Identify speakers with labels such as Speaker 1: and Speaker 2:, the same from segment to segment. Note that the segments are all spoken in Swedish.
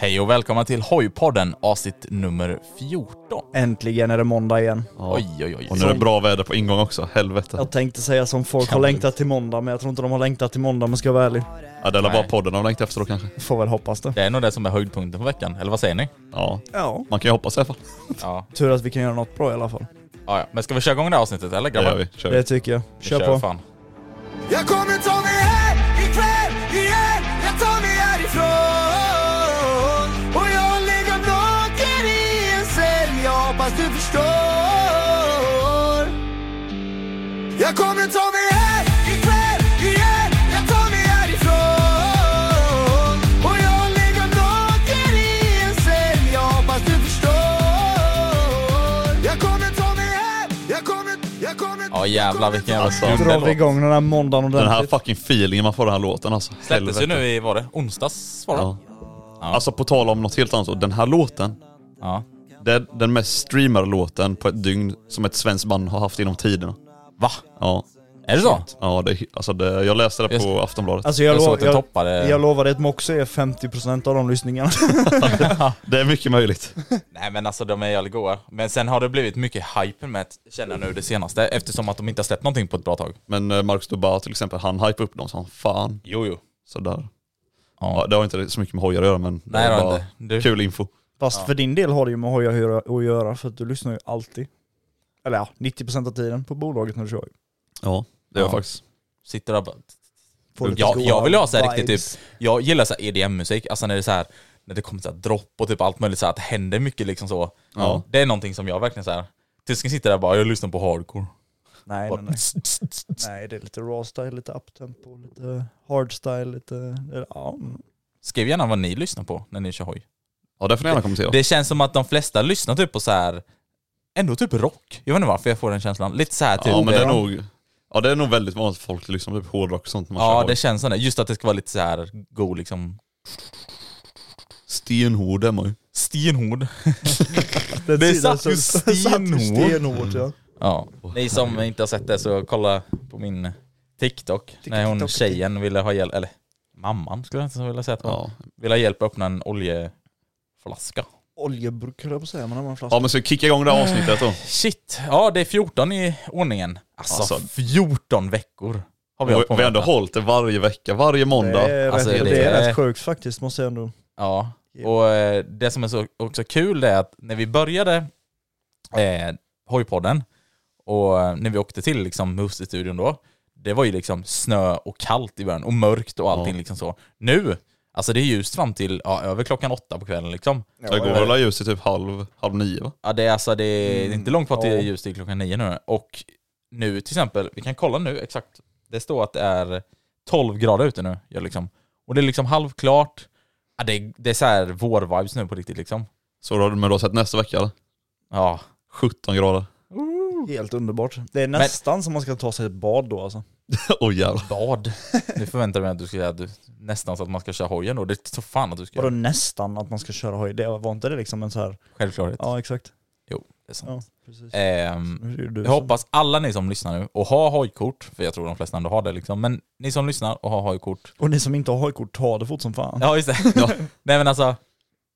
Speaker 1: Hej och välkomna till Hojpodden avsnitt nummer 14.
Speaker 2: Äntligen är det måndag igen.
Speaker 1: Oj oj oj.
Speaker 3: Och nu är det bra väder på ingång också, helvete.
Speaker 2: Jag tänkte säga som folk
Speaker 1: Kan
Speaker 2: har längtat till måndag, men jag tror inte de har längtat till måndag om jag ska vara ärlig.
Speaker 3: Ja det är bara podden de längtar efter då kanske.
Speaker 2: Får väl hoppas det.
Speaker 1: Det är nog det som är höjdpunkten på veckan, eller vad säger ni?
Speaker 3: Ja,
Speaker 2: Ja.
Speaker 3: man kan ju hoppas i alla fall.
Speaker 1: Ja.
Speaker 2: Tur att vi kan göra något bra i alla fall.
Speaker 1: ja, ja. Men ska vi köra igång det här avsnittet eller
Speaker 3: Det gör
Speaker 1: grabbar?
Speaker 3: vi, kör
Speaker 2: Det tycker jag.
Speaker 1: Vi
Speaker 2: Kör på.
Speaker 1: fan.
Speaker 4: Jag kommer ta mig hem ikväll igen Jag tar mig härifrån Jag kommer ta mig hem ikväll igen Jag tar mig härifrån Och jag ligger naken i en säng Jag hoppas du förstår Jag kommer ta mig hem Jag kommer, jag kommer
Speaker 1: Ja jävlar vilken jävla
Speaker 2: Då
Speaker 1: grym
Speaker 2: drar vi igång den här måndagen
Speaker 3: Den här
Speaker 2: ordentligt.
Speaker 3: fucking feelingen man får den här låten alltså.
Speaker 1: Släpptes ju nu i, var det? Onsdags var det?
Speaker 3: Ja.
Speaker 1: Ja.
Speaker 3: Alltså på tal om något helt annat så, den här låten,
Speaker 1: Ja.
Speaker 3: det är den mest streamade låten på ett dygn som ett svenskt band har haft genom tiderna.
Speaker 1: Va?
Speaker 3: Ja,
Speaker 1: Är det så?
Speaker 3: ja det, alltså det, jag läste det
Speaker 1: Just-
Speaker 3: på Aftonbladet.
Speaker 2: Alltså jag,
Speaker 1: Jag såg
Speaker 2: lo-
Speaker 1: att den
Speaker 2: jag,
Speaker 1: toppade...
Speaker 2: jag lovar dig att Moxie är 50% av de lyssningarna.
Speaker 3: Det är mycket möjligt.
Speaker 1: Nej men alltså de är jävligt goa. Men sen har det blivit mycket hype med det, känner jag nu det senaste, eftersom att de inte har släppt någonting på ett bra tag.
Speaker 3: Men eh, Marcus Dubar till exempel, han hypade upp dem som fan.
Speaker 1: Jo jo.
Speaker 3: Sådär.
Speaker 1: Ja.
Speaker 3: Ja, det har inte så mycket med hojar att göra men det
Speaker 1: Nej
Speaker 3: är
Speaker 1: det
Speaker 3: bara
Speaker 1: inte. Du,
Speaker 3: kul info.
Speaker 2: Fast för din del har det ju med hoja att göra- att göra, för att du lyssnar ju alltid. Eller ja, 90% av tiden på bolaget när du kör.
Speaker 3: Ja, det gör
Speaker 1: Ja.
Speaker 3: jag faktiskt.
Speaker 1: sitter där bara... Jag, jag vill ju ha så här riktigt typ, jag gillar så här EDM-musik, alltså när det är så här när det kommer så här dropp och typ allt möjligt så här, att det händer mycket liksom så.
Speaker 3: Ja.
Speaker 1: Det är någonting som jag verkligen så här. Tysken sitter där och bara, jag lyssnar på hardcore.
Speaker 2: Nej,
Speaker 1: Bara,
Speaker 2: nej, nej. nej, det är lite raw style, lite uptempo, lite hard style, lite... Ja.
Speaker 1: Skriv gärna vad ni lyssnar på när ni kör hoj.
Speaker 3: Ja det får ni gärna kommentera.
Speaker 1: Det känns som att de flesta lyssnar typ på så här ändå typ rock. Jag vet inte varför jag får den känslan. Lite så här typ.
Speaker 3: ja men det är nog, ja det är nog väldigt vanligt att folk lyssnar på typ hårdrock och sånt när man
Speaker 1: Ja
Speaker 3: kör
Speaker 1: det känns sådär. Just att det ska vara lite så här god liksom
Speaker 3: Stenhård är man ju.
Speaker 1: stenhård.
Speaker 2: Den
Speaker 1: Det
Speaker 2: sidan
Speaker 1: satt ju
Speaker 2: så- satt ju
Speaker 1: stenhårt.
Speaker 2: stenhårt ja.
Speaker 1: Ja. Ni som inte har sett det så kolla på min TikTok. När hon
Speaker 2: TikTok.
Speaker 1: tjejen ville ha hjälp, eller mamman skulle jag inte vilja säga att det var.
Speaker 3: Ja.
Speaker 1: Ville ha hjälp att öppna en oljeflaska.
Speaker 2: Oljeburk höll jag på att säga, men det var en flaska.
Speaker 3: ja men så kicka igång det här avsnittet då.
Speaker 1: Shit, ja det är 14 i ordningen. Alltså,
Speaker 3: Alltså.
Speaker 1: 14 veckor har vi
Speaker 3: Vi
Speaker 1: hållit på
Speaker 3: har
Speaker 1: med
Speaker 3: ändå
Speaker 1: detta.
Speaker 3: hållit det varje vecka, varje måndag.
Speaker 2: Det är,
Speaker 1: Alltså,
Speaker 2: rätt,
Speaker 1: det
Speaker 2: det är
Speaker 1: är-
Speaker 2: rätt sjukt faktiskt, måste jag ändå...
Speaker 1: Ja, och eh, det som är så också kul det är att när vi började eh, Hojpodden och eh, när vi åkte till liksom Musti-studion då, det var ju liksom snö och kallt i början och mörkt och allting
Speaker 3: Ja.
Speaker 1: liksom så. Nu, alltså det är ljust fram till ja, över klockan åtta på kvällen liksom.
Speaker 3: det går väl ljus till typ halv, halv nio va?
Speaker 1: Ja det är alltså, det är
Speaker 2: Mm,
Speaker 1: inte långt kvar till
Speaker 2: ja.
Speaker 1: ljust till klockan nio nu. Och nu till exempel, vi kan kolla nu exakt, det står att det är 12 grader ute nu. Ja, liksom. Och det är liksom halvklart. Ja, det, är, det är så här vår-vibes nu på riktigt liksom.
Speaker 3: Så då, men du har sett nästa vecka eller?
Speaker 1: Ja.
Speaker 3: 17 grader.
Speaker 2: Helt underbart. Det är nästan som man ska ta sig ett bad då alltså.
Speaker 3: Oj jävlar.
Speaker 1: Bad. Nu förväntar jag mig att du ska säga nästan så att man ska köra hojen då. Det är så fan att du ska
Speaker 2: Vadå
Speaker 1: göra.
Speaker 2: nästan att man ska köra hoj? Det var inte det liksom en så här...
Speaker 1: Självklarhet.
Speaker 2: Ja exakt.
Speaker 1: Jo, det är sant.
Speaker 2: Ja, precis.
Speaker 1: Ehm,
Speaker 2: är du
Speaker 1: jag
Speaker 2: som-
Speaker 1: hoppas alla ni som lyssnar nu och har hojkort, för jag tror de flesta ändå har det liksom, men ni som lyssnar och har hojkort,
Speaker 2: Och ni som inte har hojkort, ta det fort som fan.
Speaker 1: ja just det. Nej men alltså,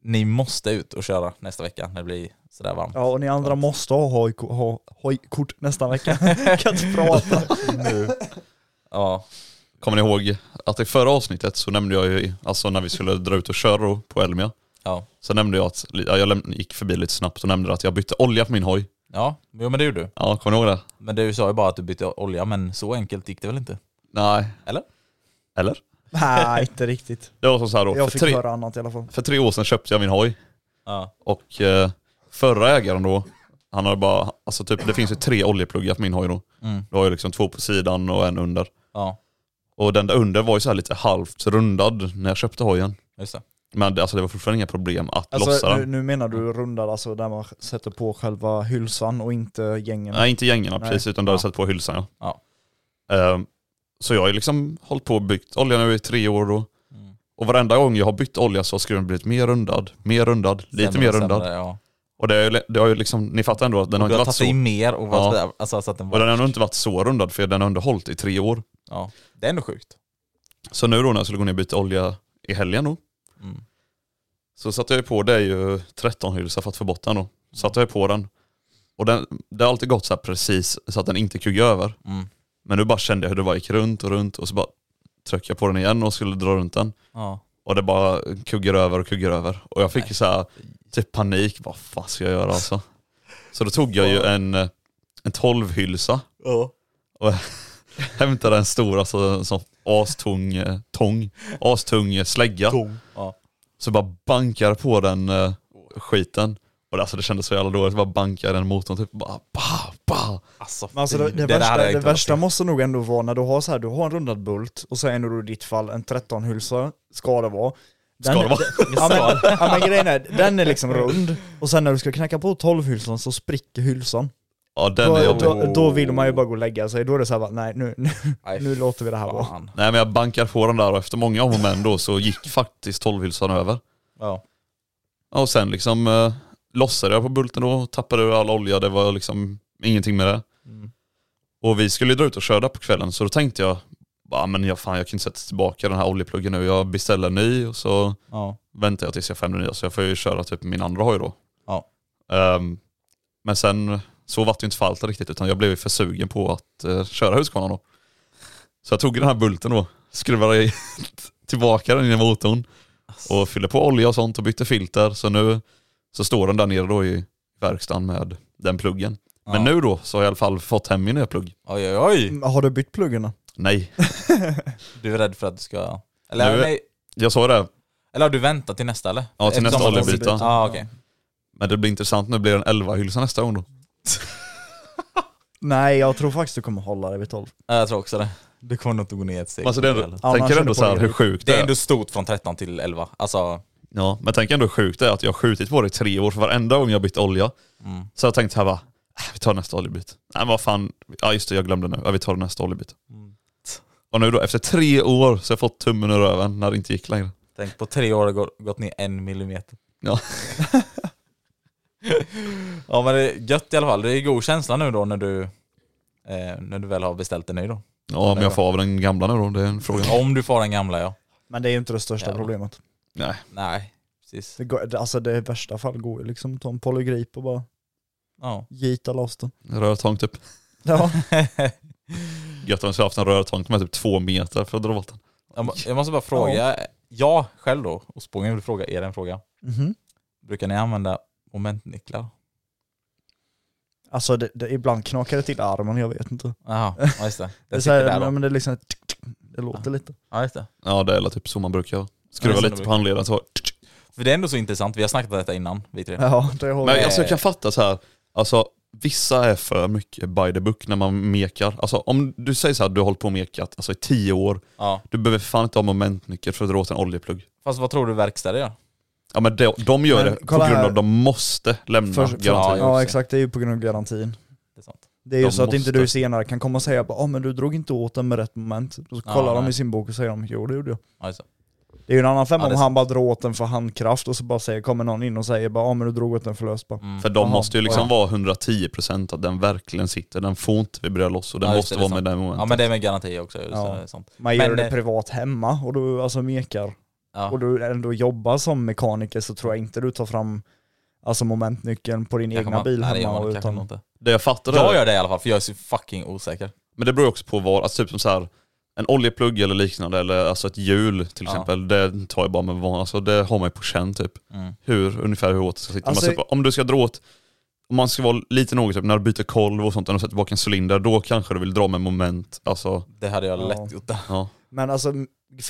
Speaker 1: ni måste ut och köra nästa vecka när det blir sådär varmt.
Speaker 2: Ja och ni andra måste ha hojko- ha hojkort nästa vecka. kan inte prata.
Speaker 1: Nu. Ja,
Speaker 3: Kommer ni ihåg att i förra avsnittet så nämnde jag ju, alltså när vi skulle dra ut och köra på Elmia,
Speaker 1: ja,
Speaker 3: så nämnde jag att, ja, jag gick förbi lite snabbt och nämnde att jag bytte olja på min hoj.
Speaker 1: ja, jo, men det gjorde du.
Speaker 3: Ja, kommer ni ihåg det?
Speaker 1: Men du sa ju bara att du bytte olja, men så enkelt gick det väl inte?
Speaker 3: Nej.
Speaker 1: Eller?
Speaker 3: Eller?
Speaker 2: Nej inte riktigt.
Speaker 3: Det var som så här då,
Speaker 2: Jag
Speaker 3: för
Speaker 2: fick
Speaker 3: tre,
Speaker 2: höra annat i alla fall.
Speaker 3: för tre år sedan köpte jag min hoj
Speaker 1: Ja.
Speaker 3: och eh, förra ägaren då, han har bara, alltså typ det finns ju tre oljepluggar på min hoj då.
Speaker 1: Mm.
Speaker 3: Du har ju liksom två på sidan och en under.
Speaker 1: Ja,
Speaker 3: Och den där under var ju så här lite halvt rundad när jag köpte hojen.
Speaker 1: just det.
Speaker 3: Men det, alltså det var fortfarande inga problem att lossa
Speaker 2: Alltså nu,
Speaker 3: den.
Speaker 2: nu menar du rundad, alltså där man sätter på själva hylsan och inte gängen?
Speaker 3: Nej inte
Speaker 2: Nej.
Speaker 3: precis, utan där
Speaker 1: Ja.
Speaker 3: jag satt på hylsan ja.
Speaker 1: Ja.
Speaker 3: Ehm, så jag har ju liksom hållit på och byggt olja nu i tre år då.
Speaker 1: Mm.
Speaker 3: Och varenda gång jag har bytt olja så har skruven blivit mer rundad, mer rundad, lite
Speaker 1: Sämre
Speaker 3: mer
Speaker 1: och
Speaker 3: rundad.
Speaker 1: sämre, Ja.
Speaker 3: Och det har, ju, det har ju liksom, ni fattar ändå att den har
Speaker 1: du
Speaker 3: inte
Speaker 1: har
Speaker 3: varit
Speaker 1: tagit
Speaker 3: så...
Speaker 1: i mer och varit
Speaker 3: Ja.
Speaker 1: alltså så att den
Speaker 3: Och
Speaker 1: var...
Speaker 3: den har nog inte varit så rundad för den har ändå hållit i tre år.
Speaker 1: Ja, det är ändå sjukt.
Speaker 3: Så nu då när jag skulle gå ner och byta olja i helgen då,
Speaker 1: Mm.
Speaker 3: så satte jag på, det är ju 13 hylsa för att få bort den då. Satte jag på den. Och den, det har alltid gått så precis så att den inte kuggar över.
Speaker 1: Mm.
Speaker 3: Men nu bara kände jag hur det bara gick runt och runt och så bara tryckte jag på den igen och skulle dra runt den.
Speaker 1: Ja.
Speaker 3: Och det bara kuggar över och kuggar över. Och jag fick ju så här, typ panik, vad fan ska jag göra alltså? Så då tog jag ju en, en 12 hylsa och hämtade en stor, alltså en sån astung eh, tång, astung eh, slägga.
Speaker 1: Ja.
Speaker 3: Så bara bankar på den eh, skiten. Och det, alltså det kändes så jävla dåligt, bara banka den motorn typ bara bah, bah.
Speaker 1: Alltså,
Speaker 2: Men alltså det, det,
Speaker 1: där
Speaker 2: värsta,
Speaker 1: jag
Speaker 2: det värsta måste nog ändå vara när du har så här, du har en rundad bult och så är nog i ditt fall en 13-hylsa, ska det vara. Den,
Speaker 3: Ska det vara?
Speaker 2: Ja men, ja men grejen är, den är liksom rund, och sen när du ska knacka på 12-hylsan så spricker hylsan.
Speaker 3: Ja den
Speaker 2: Då,
Speaker 3: är jobbig.
Speaker 2: då, då vill man ju bara gå och lägga sig, då är det såhär nej nu, nu,
Speaker 1: Nej,
Speaker 2: nu låter vi det här vara.
Speaker 3: Nej men jag bankar på den där och efter många om och men då så gick faktiskt 12 hylsan över.
Speaker 1: Ja.
Speaker 3: Ja, Och sen liksom eh, lossade jag på bulten då, tappade ur all olja, det var liksom ingenting med det.
Speaker 1: Mm.
Speaker 3: Och vi skulle dra ut och köra på kvällen så då tänkte jag, bara, men jag, fan, jag kan inte sätta tillbaka den här oljepluggen nu, jag beställer en ny och så
Speaker 1: Ja.
Speaker 3: väntar jag tills jag får en ny så jag får ju köra typ min andra hoj då.
Speaker 1: Ja.
Speaker 3: Ehm, men sen så var det ju inte fallet riktigt utan jag blev ju för sugen på att eh, köra Husqvarna då. Så jag tog den här bulten då, skruvade tillbaka den i motorn och fyllde på olja och sånt och bytte filter. Så nu så står den där nere då i verkstaden med den pluggen. Men nu då så har jag i alla fall fått hem min nya plugg.
Speaker 1: Oj oj oj!
Speaker 2: Har du bytt pluggen då?
Speaker 3: Nej,
Speaker 1: Du är rädd för att du ska... Eller,
Speaker 3: Nu-
Speaker 1: nej,
Speaker 3: jag sa det.
Speaker 1: eller har du väntat till nästa eller?
Speaker 3: Ja, till nästa
Speaker 1: Eftersom att-
Speaker 3: oljebyte.
Speaker 1: Ja okej.
Speaker 3: Men det blir intressant, nu blir det en 11 hylsa nästa gång då.
Speaker 2: Nej jag tror faktiskt du kommer hålla dig vid 12.
Speaker 1: Ja, Jag tror också det. Det kommer nog inte gå ner ett steg.
Speaker 3: Alltså det är ändå,
Speaker 1: Eller?
Speaker 2: Ja, man
Speaker 3: tänker
Speaker 2: känner
Speaker 3: ändå
Speaker 2: på
Speaker 3: så här
Speaker 2: det.
Speaker 3: hur sjukt
Speaker 1: Det
Speaker 3: det
Speaker 1: är
Speaker 3: är.
Speaker 1: ändå stort från 13 till 11. Alltså,
Speaker 3: Ja, men tänk ändå hur sjukt det är att jag har skjutit på det i tre år för varenda gång jag har bytt olja.
Speaker 1: mm.
Speaker 3: Så jag tänkte här bara, äh, vi tar nästa oljebyte. Nej men vad fan, ja just det jag glömde nu, ja, vi tar nästa oljebyte.
Speaker 1: Mm.
Speaker 3: Och nu då efter tre år så har jag fått tummen ur röven när det inte gick längre.
Speaker 1: tänk på tre år har det gått- gått ner en millimeter.
Speaker 3: Ja.
Speaker 1: ja men det är gött i alla fall. Det är god känsla nu då när du, eh, när du väl har beställt en ny då.
Speaker 3: Ja om jag får av den gamla nu då, det är en fråga.
Speaker 1: Om du får den gamla ja.
Speaker 2: Men det är ju inte det största
Speaker 1: Ja.
Speaker 2: problemet.
Speaker 3: Nej.
Speaker 1: Nej, precis.
Speaker 2: Det går, det- alltså det i värsta fall går ju liksom att ta en polygrip och bara
Speaker 1: Ja.
Speaker 2: gita loss den.
Speaker 3: Rörtång typ.
Speaker 2: Ja.
Speaker 3: Gött om jag skulle haft en rörtång med typ två meter för att dra bort den.
Speaker 1: Jag, må- jag måste bara fråga, jag själv då, Ostbågen vill fråga er en fråga.
Speaker 2: Mhm.
Speaker 1: Brukar ni använda momentnycklar?
Speaker 2: Alltså det, det, ibland knakar det till armen, jag vet inte.
Speaker 1: Jaha, ja just det.
Speaker 2: Det,
Speaker 1: Det
Speaker 2: är så
Speaker 1: sitter
Speaker 2: här,
Speaker 1: där då.
Speaker 2: men det är liksom, det låter lite.
Speaker 1: Ja just det.
Speaker 3: Ja det är väl typ så man brukar skruva
Speaker 1: så
Speaker 3: lite
Speaker 1: det
Speaker 3: på handleden så.
Speaker 1: För det är ändå så intressant, vi har snackat om detta innan, vi tre.
Speaker 2: Ja, det håller
Speaker 3: Men
Speaker 2: jag.
Speaker 3: alltså jag kan fatta så här. alltså vissa är för mycket by the book när man mekar. Alltså om du säger så här, du har hållit på och mekat alltså, i tio år,
Speaker 1: Ja.
Speaker 3: du behöver fan inte ha momentnyckel för att dra åt en oljeplugg.
Speaker 1: Fast vad tror du verkstäder gör?
Speaker 3: Ja men de, de gör
Speaker 2: Men
Speaker 3: det på
Speaker 2: kolla
Speaker 3: grund
Speaker 2: här.
Speaker 3: av att de måste lämna
Speaker 2: För, för,
Speaker 3: garanti.
Speaker 1: Ja,
Speaker 2: ja,
Speaker 1: jo,
Speaker 2: exakt, det är ju på grund av garantin.
Speaker 1: Det är sant.
Speaker 2: Det är ju
Speaker 3: De
Speaker 2: så att inte
Speaker 3: måste.
Speaker 2: du senare kan komma och säga att ah, men du drog inte åt den med rätt moment. Då
Speaker 1: Ja,
Speaker 2: kollar de
Speaker 1: nej.
Speaker 2: i sin bok och säger de jo det gjorde jag.
Speaker 1: Ja, just det.
Speaker 2: Det är ju en annan femma
Speaker 1: Ja, det
Speaker 2: om
Speaker 1: är
Speaker 2: han bara drar åt den för handkraft och så bara säger, kommer någon in och säger bara ah, men du drog åt den för löst bara.
Speaker 1: Mm.
Speaker 3: För de
Speaker 2: Jaha,
Speaker 3: måste ju liksom vara 110% att den verkligen sitter, den får inte vibrera loss och den
Speaker 1: Ja, just
Speaker 3: måste
Speaker 1: det,
Speaker 3: vara med
Speaker 1: sant.
Speaker 3: den momentet.
Speaker 1: Ja men det är med garanti också.
Speaker 2: Ja.
Speaker 1: sånt.
Speaker 2: Man gör
Speaker 1: Men,
Speaker 2: det
Speaker 1: eh,
Speaker 2: privat hemma och du alltså mekar
Speaker 1: Ja.
Speaker 2: och du ändå jobbar som mekaniker så tror jag inte du tar fram alltså momentnyckeln på din
Speaker 1: Kanske
Speaker 2: egna
Speaker 1: man-
Speaker 2: bil
Speaker 1: nej, det gör
Speaker 2: hemma.
Speaker 1: man kanske
Speaker 2: Utan,
Speaker 1: inte.
Speaker 3: Det jag fattar är,
Speaker 1: Jag gör det i alla fall för jag är så fucking osäker.
Speaker 3: men det beror ju också på vad, alltså typ som så här en oljeplugg eller liknande, eller alltså ett hjul till
Speaker 1: Ja.
Speaker 3: exempel, det tar jag bara med van, alltså det har man ju på känn typ.
Speaker 1: Mm.
Speaker 3: Hur, ungefär hur åt det ska sitta.
Speaker 2: Alltså-
Speaker 3: typ, om du ska dra åt, om man ska vara lite noga typ när du byter kolv och sånt, du sätter tillbaka en cylinder, då kanske du vill dra med moment, alltså,
Speaker 1: Det hade jag
Speaker 2: Ja.
Speaker 1: lätt gjort
Speaker 3: ja.
Speaker 2: Men alltså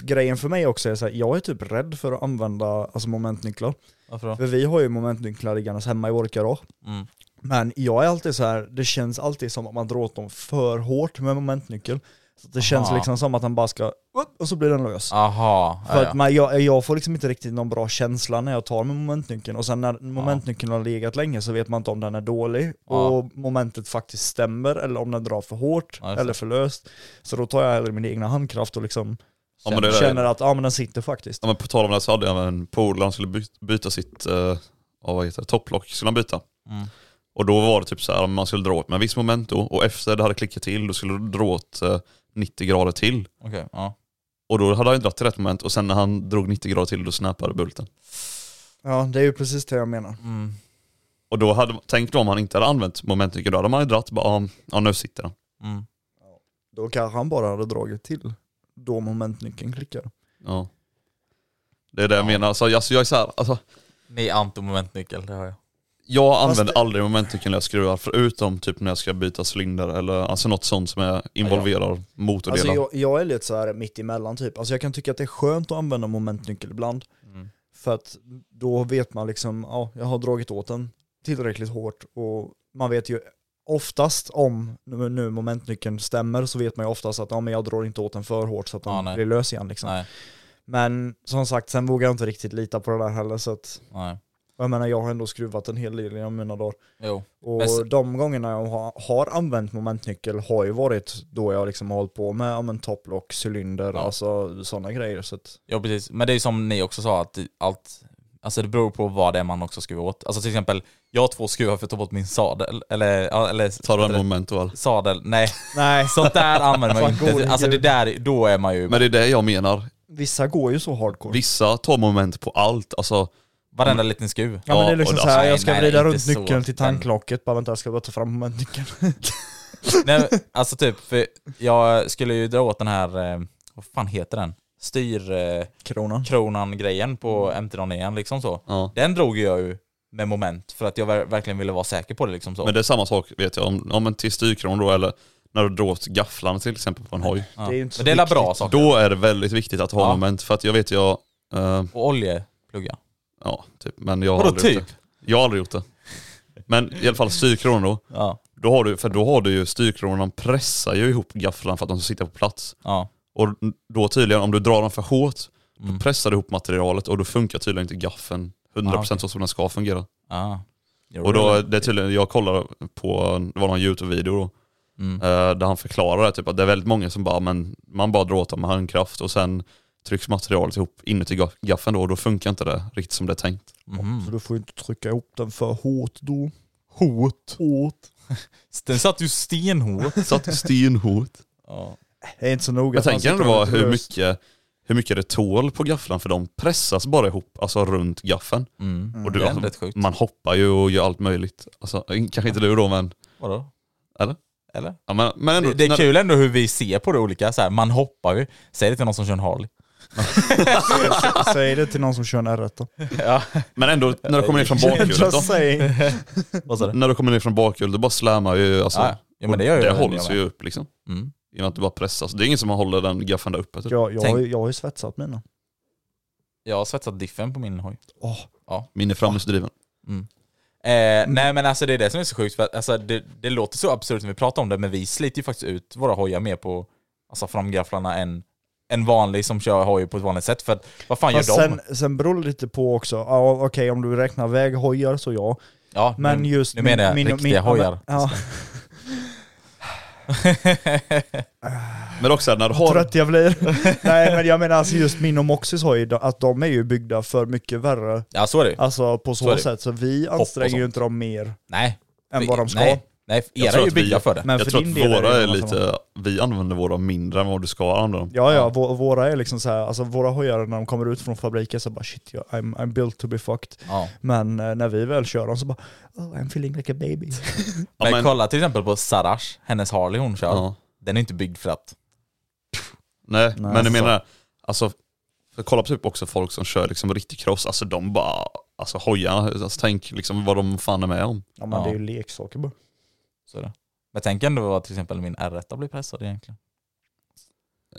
Speaker 2: grejen för mig också är så här, jag är typ rädd för att använda alltså, momentnycklar.
Speaker 1: Varför då?
Speaker 2: För vi har ju momentnycklar liggandes hemma i vårt garage.
Speaker 1: Mm.
Speaker 2: Men jag är alltid så här, det känns alltid som att man drar åt dem för hårt med momentnyckel. Så det känns
Speaker 1: Aha.
Speaker 2: liksom som att den bara ska, upp, och så blir den lös.
Speaker 1: Aha,
Speaker 2: För
Speaker 1: ja,
Speaker 2: att man, jag, jag får liksom inte riktigt någon bra känsla när jag tar med momentnyckeln och sen när momentnyckeln har legat länge så vet man inte om den är dålig och momentet faktiskt stämmer eller om den drar för hårt eller för löst. Så då tar jag hellre min egna handkraft och liksom
Speaker 3: men det
Speaker 2: känner att ja men den sitter faktiskt.
Speaker 3: Ja, men på tal om det så hade jag en polare, han skulle by- byta sitt, eh, vad heter det, topplock skulle han byta.
Speaker 1: Mm.
Speaker 3: Och då var det typ så här, man skulle dra åt med en viss moment då, och efter det hade klickat till, då skulle du dra åt eh, 90 grader till.
Speaker 1: Okej, ja.
Speaker 3: Och då hade han dragit till rätt moment och sen när han drog 90 grader till då snappade bulten.
Speaker 2: Ja det är ju precis det jag menar.
Speaker 1: Mm.
Speaker 3: Och då hade, tänk då om han inte hade använt momentnyckeln, då hade man ju dratt bara, ja, ja nu sitter den.
Speaker 1: Mm.
Speaker 2: Då kanske han bara hade dragit till då momentnyckeln klickar.
Speaker 3: Ja. Det är det jag menar, alltså, jag, alltså, jag är så här, alltså,
Speaker 1: Ni är anti-momentnyckel, det har jag.
Speaker 3: Jag
Speaker 2: Fast
Speaker 3: använder
Speaker 2: det-
Speaker 3: aldrig momentnyckeln när jag skruvar, förutom typ när jag ska byta cylinder eller alltså något sånt som är, involverar motordelar.
Speaker 2: Alltså jag, jag är lite så här mitt emellan typ. Alltså jag kan tycka att det är skönt att använda momentnyckel ibland.
Speaker 1: Mm.
Speaker 2: För att då vet man liksom, ja jag har dragit åt den tillräckligt hårt och man vet ju oftast om nu, momentnyckeln stämmer så vet man ju oftast att ja, men jag drar inte åt den för hårt så att den
Speaker 1: Ja,
Speaker 2: blir lös igen liksom.
Speaker 1: Nej,
Speaker 2: Men som sagt, sen vågar jag inte riktigt lita på det där heller så att
Speaker 1: nej.
Speaker 2: Jag menar jag har ändå skruvat en hel del genom mina dagar.
Speaker 1: Jo.
Speaker 2: Och
Speaker 1: Men
Speaker 2: de gångerna jag har, har använt momentnyckel har ju varit då jag liksom har hållit på med ja, men topplock, cylinder,
Speaker 1: Ja.
Speaker 2: alltså sådana grejer. Så att,
Speaker 1: Ja precis, men det är ju som ni också sa att allt, alltså det beror på vad det är man också skruvar åt. Alltså till exempel, jag har två skruvar för att ta bort min sadel, eller, eller
Speaker 3: Tar du en
Speaker 1: eller-
Speaker 3: moment då eller?
Speaker 1: sadel, nej.
Speaker 2: nej,
Speaker 1: Sånt där använder man ju inte. Alltså det där, då är man ju,
Speaker 3: Men det är det jag menar,
Speaker 2: vissa går ju så hardcore.
Speaker 3: vissa tar moment på allt, alltså
Speaker 1: varenda liten skruv.
Speaker 2: Ja men det är liksom
Speaker 3: och
Speaker 2: så här,
Speaker 1: nej,
Speaker 2: jag ska
Speaker 1: nej,
Speaker 2: vrida
Speaker 1: inte
Speaker 2: runt
Speaker 1: så.
Speaker 2: nyckeln till
Speaker 1: Men-
Speaker 2: tanklocket, bara vänta jag ska bara ta fram momentnyckeln.
Speaker 1: Nej, alltså typ, för jag skulle ju dra åt den här, eh, vad fan heter den? Styrkronan
Speaker 2: Kronan.
Speaker 1: grejen på MT-09 liksom så.
Speaker 3: ja.
Speaker 1: Den drog jag ju med moment för att jag ver- verkligen ville vara säker på det liksom så.
Speaker 3: Men det är samma sak vet jag, om, om en till styrkron då eller när du drar åt gafflarna till exempel på en hoj.
Speaker 1: ja.
Speaker 2: det är inte så
Speaker 1: Men det är bra saker.
Speaker 3: Då är det väldigt viktigt att ha
Speaker 1: Ja.
Speaker 3: moment för att jag vet jag, eh,
Speaker 1: Och oljeplugga.
Speaker 3: Ja typ, men jag har
Speaker 1: Vadå
Speaker 3: aldrig gjort
Speaker 1: typ?
Speaker 3: det. Jag har aldrig gjort det. Men i alla fall styrkronan då,
Speaker 1: Ja.
Speaker 3: då har du, för då har du ju styrkronan pressar ju ihop gafflarna för att de ska sitta på plats.
Speaker 1: Ja.
Speaker 3: Och då tydligen, om du drar dem för hårt,
Speaker 1: Mm.
Speaker 3: då pressar du ihop materialet och då funkar tydligen inte gaffeln 100% så som den ska fungera.
Speaker 1: Jo,
Speaker 3: Och då,
Speaker 1: det-
Speaker 3: är tydligen, jag kollade på, det var någon YouTube-video då,
Speaker 1: Mm.
Speaker 3: eh, där han förklarar det, typ, att det är väldigt många som bara, men man bara drar åt dem med handkraft och sen trycks materialet ihop inuti ga- gaffeln då och då funkar inte det riktigt som det är tänkt.
Speaker 1: Mhm.
Speaker 2: Så du får ju inte trycka ihop den för hårt då. Hårt. Hårt.
Speaker 1: Den satt ju stenhårt.
Speaker 3: Satt stenhårt.
Speaker 1: Ja.
Speaker 2: Det är inte så noga.
Speaker 3: Jag tänker ändå
Speaker 2: lite
Speaker 3: hur mycket, hur mycket det tål på gafflarna för de pressas bara ihop, alltså runt gaffeln.
Speaker 1: Mm.
Speaker 3: Och du,
Speaker 1: det är
Speaker 3: alltså, man hoppar ju och gör allt möjligt. Alltså, kanske inte du då men,
Speaker 1: Vadå?
Speaker 3: eller?
Speaker 1: Eller?
Speaker 3: Ja, men, men ändå,
Speaker 1: Det, det är
Speaker 3: när-
Speaker 1: kul ändå hur vi ser på det olika. Så här, man hoppar ju. Säg det till någon som kör en Harley.
Speaker 2: Säg det till någon som kör en R1 då.
Speaker 1: Ja.
Speaker 3: Men ändå, när du kommer ner från bakhjulet då.
Speaker 2: Just saying.
Speaker 1: Vad sa du?
Speaker 3: När du kommer ner från bakhjulet, då bara slammar ju, alltså,
Speaker 1: Ja, ja, men det gör ju
Speaker 3: det
Speaker 1: jag
Speaker 3: hålls
Speaker 1: med.
Speaker 3: ju upp liksom.
Speaker 1: Mm.
Speaker 3: I och med att du bara pressas. Det är ingen som håller den gaffeln där uppe. Typ.
Speaker 2: Jag, jag,
Speaker 1: Tänk-
Speaker 2: har ju- jag har ju svetsat mina.
Speaker 1: Jag har svetsat diffen på min hoj.
Speaker 2: Åh,
Speaker 3: Min är framhjulsdriven.
Speaker 1: Eh, nej men alltså det är det som är så sjukt, för att, alltså, det, det låter så absurt när vi pratar om det, men vi sliter ju faktiskt ut våra hojar mer på alltså, framgafflarna än en vanlig som kör hoj på ett vanligt sätt. För att, vad fan
Speaker 2: Fast
Speaker 1: gör de?
Speaker 2: sen, sen beror det lite på också, ja, okej om du räknar väghojar så ja.
Speaker 1: ja,
Speaker 2: Men
Speaker 1: nu,
Speaker 2: just
Speaker 1: nu menar jag
Speaker 2: min-
Speaker 1: riktiga
Speaker 2: min-
Speaker 1: hojar.
Speaker 2: Ja,
Speaker 3: Men också när du har...
Speaker 2: Trött jag blir. Nej men jag menar alltså just min och Moxys ju, att de är ju byggda för mycket värre.
Speaker 1: Ja så är det.
Speaker 2: Alltså på så,
Speaker 1: Så
Speaker 2: sätt, så vi anstränger ju inte dem mer
Speaker 1: Nej.
Speaker 2: än vad de ska.
Speaker 1: Nej, nej
Speaker 3: Jag
Speaker 1: era
Speaker 3: tror
Speaker 1: är ju
Speaker 3: att vi-
Speaker 1: byggda för det.
Speaker 2: Men
Speaker 3: jag
Speaker 2: för
Speaker 3: tror
Speaker 2: din
Speaker 3: att
Speaker 2: del
Speaker 3: våra är
Speaker 2: som-
Speaker 3: lite, vi använder våra mindre än vad du ska använda dem.
Speaker 2: Ja ja, vå- våra är liksom så här, alltså våra hojar när de kommer ut från fabriken så bara shit, jag, I'm, I'm built to be fucked.
Speaker 1: Ja.
Speaker 2: Men eh, när vi väl kör dem så bara oh, I'm feeling like a baby.
Speaker 3: Ja,
Speaker 1: Men,
Speaker 3: men-
Speaker 1: kolla till exempel på Sarash, hennes Harley hon kör.
Speaker 3: Ja.
Speaker 1: Den är inte byggd för att...
Speaker 3: Nej,
Speaker 2: Nej,
Speaker 3: men jag
Speaker 2: så.
Speaker 3: menar, alltså, för kolla på typ också folk som kör liksom riktig cross, alltså de bara, alltså hojarna, alltså, tänk liksom vad de fan är med om.
Speaker 2: Ja men
Speaker 1: Ja.
Speaker 2: det är ju leksaker bara.
Speaker 1: Så det. Men tänk ändå att till exempel min R1 blir pressad egentligen.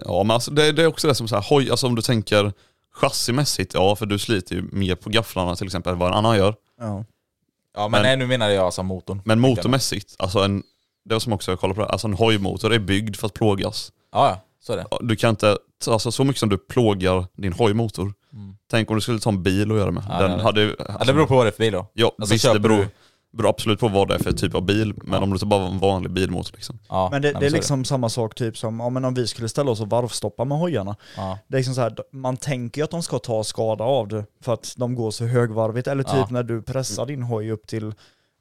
Speaker 3: Ja men alltså det, det är också det som så här, hoj, alltså om du tänker chassimässigt, ja för du sliter ju mer på gafflarna till exempel än vad en annan gör.
Speaker 2: Ja.
Speaker 1: Ja men,
Speaker 3: Men-
Speaker 1: nej nu menar jag alltså motorn.
Speaker 3: Men motormässigt, alltså en, det var som också jag kollade på det, alltså en hojmotor är byggd för att plågas.
Speaker 1: Ja, ja, så är det.
Speaker 3: Du kan inte, alltså så mycket som du plågar din hojmotor,
Speaker 1: Mm.
Speaker 3: tänk om du skulle ta en bil och göra det med.
Speaker 1: Ja,
Speaker 3: Den
Speaker 1: det-
Speaker 3: hade, ju-
Speaker 1: Ja, det beror på vad det är för bil då.
Speaker 3: Ja
Speaker 1: Alltså,
Speaker 3: visst det beror,
Speaker 1: du-
Speaker 3: beror absolut på vad det är för typ av bil, men
Speaker 1: Ja.
Speaker 3: om du tar bara en vanlig bilmotor liksom.
Speaker 1: Ja,
Speaker 2: Men det, det är liksom samma sak typ som ja, men om vi skulle ställa oss och varvstoppa med hojarna.
Speaker 1: Ja.
Speaker 2: Det är liksom så här, man tänker ju att de ska ta skada av det för att de går så högvarvigt. Eller typ
Speaker 1: Ja.
Speaker 2: när du pressar din hoj upp till,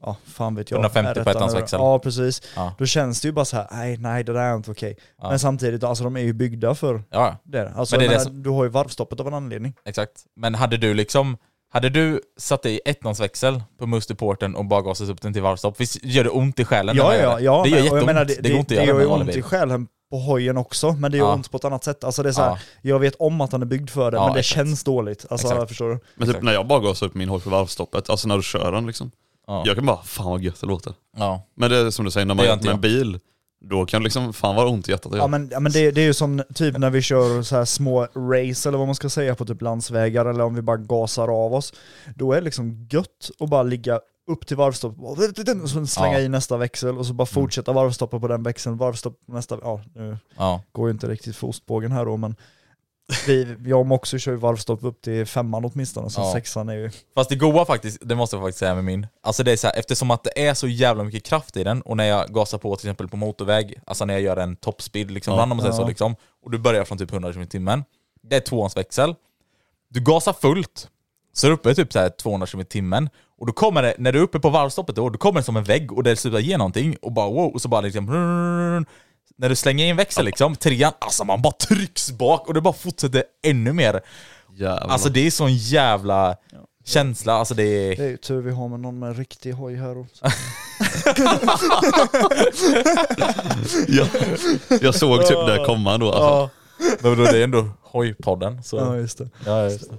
Speaker 2: ja fan vet jag.
Speaker 1: 150 på
Speaker 2: R1
Speaker 1: ettans växel.
Speaker 2: Ja precis.
Speaker 1: Ja.
Speaker 2: Då känns det ju bara så här, nej nej det där är inte okej.
Speaker 1: Ja.
Speaker 2: Men samtidigt, alltså de är ju byggda för
Speaker 1: ja,
Speaker 2: det. Alltså,
Speaker 1: Men det
Speaker 2: jag
Speaker 1: det
Speaker 2: menar, Du har ju varvstoppet av en anledning.
Speaker 1: exakt. Men hade du liksom, hade du satt i ettonsväxel på Musterporten och bara gasat upp den till varvstopp, visst gör det ont i själen?
Speaker 2: Ja ja, ja.
Speaker 1: Det gör
Speaker 2: men-
Speaker 1: jätteont.
Speaker 2: jag menar,
Speaker 1: det,
Speaker 2: det,
Speaker 1: går inte
Speaker 2: det,
Speaker 1: att
Speaker 2: det gör ju ont i själen på hojen också, men det gör
Speaker 1: Ja.
Speaker 2: ont på ett annat sätt. Alltså det är så här,
Speaker 1: Ja.
Speaker 2: jag vet om att han är byggd för det,
Speaker 1: Ja,
Speaker 2: men det
Speaker 1: exakt.
Speaker 2: känns dåligt. Alltså
Speaker 1: Exakt.
Speaker 2: förstår du?
Speaker 3: Men typ
Speaker 1: Exakt.
Speaker 3: när jag bara gasar upp min hoj på varvstoppet, alltså när du kör den liksom.
Speaker 1: Ja.
Speaker 3: Jag kan bara, fan vad gött det låter.
Speaker 1: Ja.
Speaker 3: Men det är som du säger, när man
Speaker 1: gör
Speaker 3: med en
Speaker 1: jag.
Speaker 3: bil, då kan det liksom fan vara ont i hjärtat
Speaker 2: Ja men, ja, men det, det är ju som typ när vi kör så här små race eller vad man ska säga på typ landsvägar eller om vi bara gasar av oss. Då är det liksom gött att bara ligga upp till varvstopp och så slänga
Speaker 1: Ja.
Speaker 2: i nästa växel och så bara fortsätta varvstoppa på den växeln, varvstopp på nästa, ja nu
Speaker 1: ja.
Speaker 2: går ju inte riktigt för ostbågen här då men vi, jag och Moxie kör ju varvstopp upp till femman åtminstone, så
Speaker 1: Ja.
Speaker 2: sexan är ju...
Speaker 1: Fast det goa faktiskt, det måste jag faktiskt säga med min. Alltså det är så här, eftersom att det är så jävla mycket kraft i den och när jag gasar på till exempel på motorväg, alltså när jag gör en toppspeed liksom,
Speaker 3: Ja.
Speaker 1: ibland om man säger så
Speaker 2: Ja.
Speaker 1: liksom, och du börjar från typ 100 km i timmen. Det är tvåans växel. Du gasar fullt, så är du uppe typ så här 200 km i timmen. Och då kommer det, när du är uppe på varvstoppet då, då kommer det som en vägg och det slutar ge någonting och bara wow, och så bara liksom när du slänger in växel liksom, trean, alltså man bara trycks bak och det bara fortsätter ännu mer.
Speaker 3: Jävlar.
Speaker 1: Alltså det är sån jävla känsla, alltså det är...
Speaker 2: Det är ju tur vi har med någon med riktig hoj här och...
Speaker 3: jag, jag såg typ det komma då. Alltså.
Speaker 2: Ja,
Speaker 1: Men då, det är ändå hojpodden så...
Speaker 2: ja just det.
Speaker 1: Ja, just det.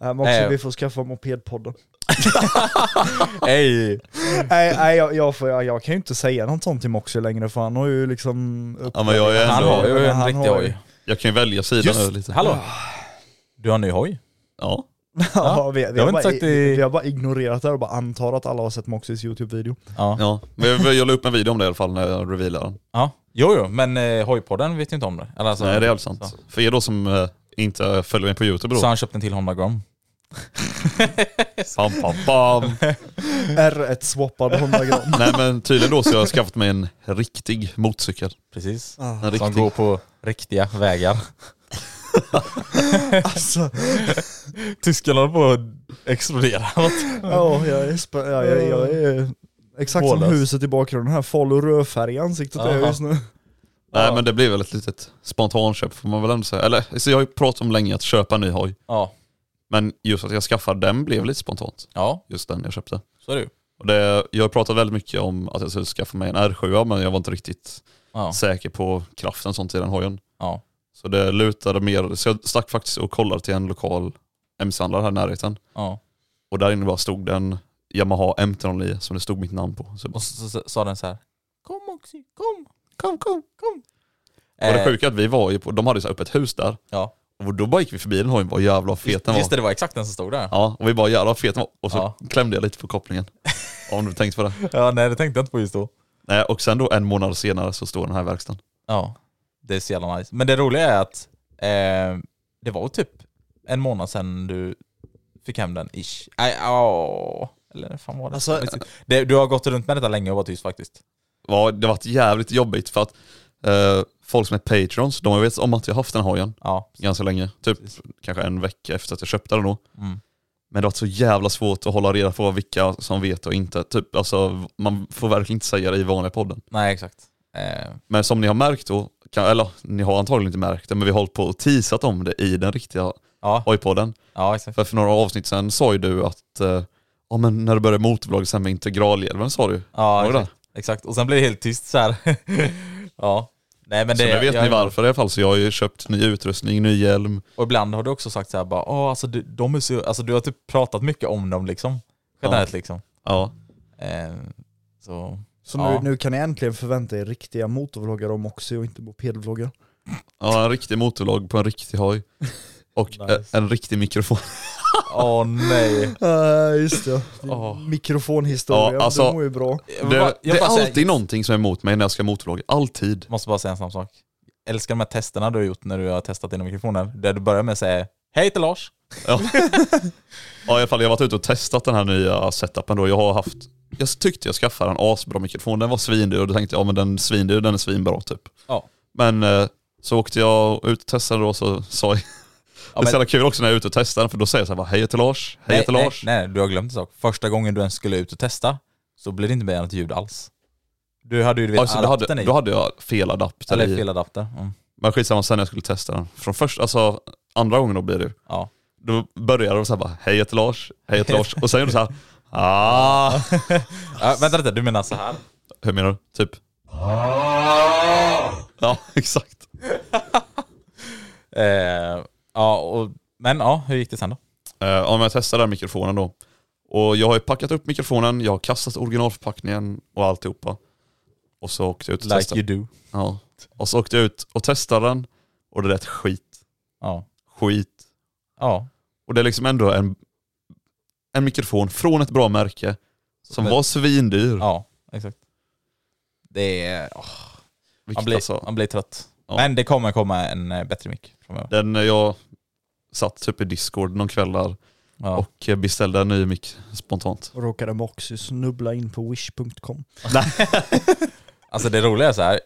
Speaker 2: Nej, men också,
Speaker 1: Nej.
Speaker 2: vi får skaffa mopedpodden.
Speaker 1: Hej!
Speaker 2: nej, nej jag, jag, jag, jag kan ju inte säga något sånt till Moxie längre för han har ju liksom... upp-
Speaker 3: Ja, men jag är
Speaker 1: Han har ju en riktig hoj.
Speaker 3: Jag kan ju välja sida nu lite.
Speaker 1: hallå! Du har en ny hoj?
Speaker 3: Ja.
Speaker 2: Ja, vi, vi, har bara,
Speaker 1: det-
Speaker 2: vi har bara ignorerat det och bara antar att alla har sett Moxies YouTube-video.
Speaker 1: Ja.
Speaker 3: ja. Men jag, jag la upp en video om det i alla fall när jag revealade den.
Speaker 1: ja. Jo, jo, men eh, hojpodden vet ju inte om det. Eller, alltså,
Speaker 3: Nej det är helt sant.
Speaker 1: Så,
Speaker 3: För er då som eh, inte följer mig på youtube
Speaker 1: så
Speaker 3: då.
Speaker 1: han köpt en till Honda Grom.
Speaker 3: Bam, bam, bam.
Speaker 2: R1 swappad 100 gram.
Speaker 3: Nej men tydligen då så har jag skaffat mig en riktig motorcykel.
Speaker 1: Precis.
Speaker 2: Ah,
Speaker 3: En
Speaker 1: Som
Speaker 3: riktig.
Speaker 1: går på riktiga vägar.
Speaker 2: alltså,
Speaker 1: Tyskarna håller på att explodera.
Speaker 2: ja, jag är, sp- ja, jag, jag är exakt som
Speaker 1: Mållös.
Speaker 2: huset i bakgrunden här, Falu rödfärg i ansiktet är jag just nu.
Speaker 3: Nej men det blir väl ett litet spontanköp får man väl ändå säga. Eller så jag har ju pratat om länge att köpa en ny hoj.
Speaker 1: ja.
Speaker 3: Men just att jag skaffade den blev lite spontant.
Speaker 1: ja,
Speaker 3: Just den jag köpte.
Speaker 1: så är det ju.
Speaker 3: Och det, jag har pratat väldigt mycket om att jag skulle skaffa mig en R7 men jag var inte riktigt
Speaker 1: Ja.
Speaker 3: säker på kraften sånt i den hojen.
Speaker 1: Ja.
Speaker 3: Så det lutade mer, så jag stack faktiskt och kollade till en lokal MC-handlare här i närheten.
Speaker 1: ja.
Speaker 3: Och där inne bara stod det en Yamaha M309 som det stod mitt namn på. Så bara,
Speaker 1: Och så, sa den så här. Kom Oxy, kom, kom, kom, kom.
Speaker 3: och det
Speaker 1: Eh,
Speaker 3: sjuka är att vi var ju på, de hade ju så ett hus där.
Speaker 1: Ja.
Speaker 3: Och då bara gick vi förbi den hojen, vad jävla fet den var.
Speaker 1: Just det, det var exakt den som stod där.
Speaker 3: Ja, och vi bara jävlar vad fet den var. Och så
Speaker 1: Ja.
Speaker 3: klämde jag lite på kopplingen. Om du tänkte på det.
Speaker 1: Ja, nej det tänkte jag inte på just då.
Speaker 3: Nej, och sen då en månad senare så står den här verkstaden.
Speaker 1: Ja, det är så jävla nice. Men det roliga är att eh, det var typ en månad sedan du fick hem den, ish. Nej, ja. Eller fan var det?
Speaker 2: Alltså-
Speaker 1: det? Du har gått runt med detta länge och varit tyst faktiskt.
Speaker 3: ja, det har varit jävligt jobbigt för att eh, folk som är patrons, de har vetat om att jag haft den hojen
Speaker 1: Ja,
Speaker 3: ganska länge. Typ kanske en vecka efter att jag köpte den då.
Speaker 1: Mm.
Speaker 3: Men det har varit så jävla svårt att hålla reda på vilka som vet och inte. Typ, alltså, man får verkligen inte säga det i vanliga podden.
Speaker 1: nej exakt. Eh,
Speaker 3: Men som ni har märkt då, kan, eller ni har antagligen inte märkt det, men vi har hållit på och teasat om det i den riktiga
Speaker 1: ja,
Speaker 3: hojpodden.
Speaker 1: ja, exakt.
Speaker 3: För för några avsnitt sen sa ju du att, eh, ja men när du började motorvlogg sen med integralhjälmen sa du
Speaker 1: Ja, exakt. exakt. Och sen blev det helt tyst så här. ja. Nej men
Speaker 3: Så
Speaker 1: det,
Speaker 3: nu vet
Speaker 1: jag-
Speaker 3: ni varför i alla fall, så jag har ju köpt ny utrustning, ny hjälm.
Speaker 1: Och ibland har du också sagt så här bara, åh alltså du, de är så, alltså du har typ pratat mycket om dem liksom. Generellt liksom.
Speaker 3: Ja.
Speaker 1: Eh, så,
Speaker 2: Så
Speaker 1: Ja.
Speaker 2: nu, nu kan ni äntligen förvänta er riktiga motorvloggar om också och inte mopedvloggar.
Speaker 3: ja, en riktig motorvlogg på en riktig hoj. Och
Speaker 1: Nice.
Speaker 3: en, riktig mikrofon.
Speaker 1: åh nej.
Speaker 2: Ja just det.
Speaker 1: Åh.
Speaker 2: Mikrofonhistoria,
Speaker 3: Ja, alltså-
Speaker 2: det mår ju bra.
Speaker 1: Jag
Speaker 3: Det,
Speaker 1: jag
Speaker 3: det är
Speaker 1: bara säga-
Speaker 3: alltid någonting som är emot mig när jag ska motorvlogga, alltid.
Speaker 1: Måste bara säga en snabb sak. Älskar de här testerna du har gjort när du har testat dina mikrofoner. Där du börjar med att säga Hej till Lars.
Speaker 3: Ja. ja, i alla fall jag har varit ute och testat den här nya setupen då. Jag har haft, jag tyckte jag skaffade en asbra mikrofon, den var svindyr och då tänkte jag, ja men den svindyr, den är svinbra typ.
Speaker 1: Ja.
Speaker 3: Men eh, så åkte jag ut och testade då så sa jag,
Speaker 1: Ja,
Speaker 3: det är så jävla kul också när jag är ute och testar den för då säger jag så här, hej heter Lars, hej
Speaker 1: nej,
Speaker 3: Lars.
Speaker 1: Nej, nej, du har glömt en sak. Första gången du ens skulle ut och testa så blev det inte med något ljud alls. Du hade ju du vet,
Speaker 3: Alltså, då,
Speaker 1: adaptern
Speaker 3: hade,
Speaker 1: i.
Speaker 3: då hade jag fel adapter
Speaker 1: Eller
Speaker 3: i.
Speaker 1: fel adapter. Mm.
Speaker 3: Men skitsamma sen när jag skulle testa den. Från först, alltså andra gången då blir det
Speaker 1: Ja.
Speaker 3: Då började de såhär bara, hej jag heter Lars, hej jag heter Lars. Och sen gjorde de såhär, ah.
Speaker 1: ja. Vänta lite, du menar så här?
Speaker 3: Hur menar du? Typ? Ja, exakt.
Speaker 1: Eh, ja, och, men ja, hur gick det sen då?
Speaker 3: Uh, om jag testar den mikrofonen då. Och jag har ju packat upp mikrofonen, jag har kastat originalförpackningen och alltihopa. Och så åkte jag ut och
Speaker 1: Like
Speaker 3: testade.
Speaker 1: you do.
Speaker 3: Ja. Och så åkte jag ut och testade den och det lät skit.
Speaker 1: Ja.
Speaker 3: Skit.
Speaker 1: Ja.
Speaker 3: Och det är liksom ändå en, en mikrofon från ett bra märke som
Speaker 1: Men-
Speaker 3: var svindyr.
Speaker 1: Ja, exakt. Det är... åh, man, blir,
Speaker 3: alltså,
Speaker 1: man blir trött.
Speaker 3: Ja.
Speaker 1: Men det kommer komma en eh, bättre mick framöver.
Speaker 3: den eh, jag satt typ i discord någon kväll där
Speaker 1: Ja.
Speaker 3: och beställde en ny mick spontant.
Speaker 2: Och råkade Moxie snubbla in på wish.com.
Speaker 1: Alltså det roliga är så här.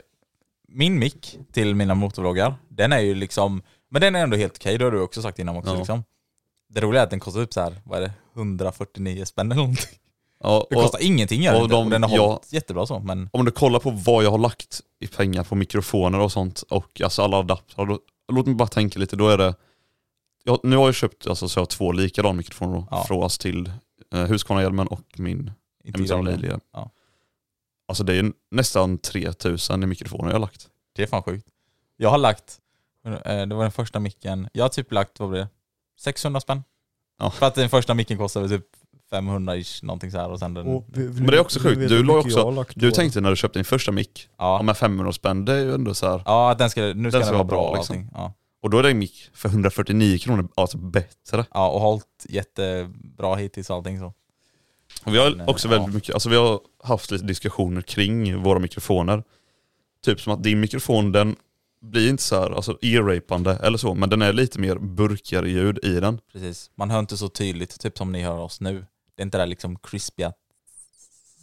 Speaker 1: min mick till mina motorvloggar, den är ju liksom, men den är ändå helt okej, det har du också sagt innan också
Speaker 3: Ja.
Speaker 1: liksom. Det roliga är att den kostar typ så här, vad är det, 149 spänn eller någonting.
Speaker 3: Ja,
Speaker 1: Det
Speaker 3: och
Speaker 1: kostar ingenting gör
Speaker 3: och
Speaker 1: den inte,
Speaker 3: de-
Speaker 1: och den har
Speaker 3: ja.
Speaker 1: hållit jättebra så, men
Speaker 3: om du kollar på vad jag har lagt i pengar på mikrofoner och sånt och alltså alla adaptrar, då, låt mig bara tänka lite, då är det jag, Nu har jag köpt alltså, så jag har två likadana mikrofoner då,
Speaker 1: Ja.
Speaker 3: från till eh, Husqvarna-hjälmen och min. Lily.
Speaker 1: Ja.
Speaker 3: Alltså det är nästan 3000 i mikrofoner jag har lagt.
Speaker 1: Det är fan sjukt. Jag har lagt, eh, det var den första micken, jag har typ lagt, vad blir det? 600 spänn.
Speaker 3: Ja.
Speaker 1: För att den första micken kostade typ 500 ish, någonting så här och sen den...
Speaker 2: Och vi-
Speaker 3: Men det är också sjukt, du la också- Du tänkte när du köpte din första mick, ja.
Speaker 1: ja,
Speaker 3: med 500 spänn, det är ju ändå så här.
Speaker 1: ja den ska, nu ska den,
Speaker 3: ska
Speaker 1: vara
Speaker 3: vara
Speaker 1: bra
Speaker 3: bra, liksom.
Speaker 1: allting. Ja.
Speaker 3: Och då är det en mick för 149 kronor, alltså bättre.
Speaker 1: ja, och hållit jättebra hittills och allting så.
Speaker 3: Och vi har
Speaker 1: Men,
Speaker 3: också
Speaker 1: ja.
Speaker 3: väldigt mycket, alltså vi har haft lite diskussioner kring våra mikrofoner. Typ som att din mikrofon den blir inte så här, alltså ear-rapande eller så, men den är lite mer burkigare ljud i den.
Speaker 1: Precis. Man hör inte så tydligt, typ som ni hör oss nu. Det är inte det där liksom crispiga,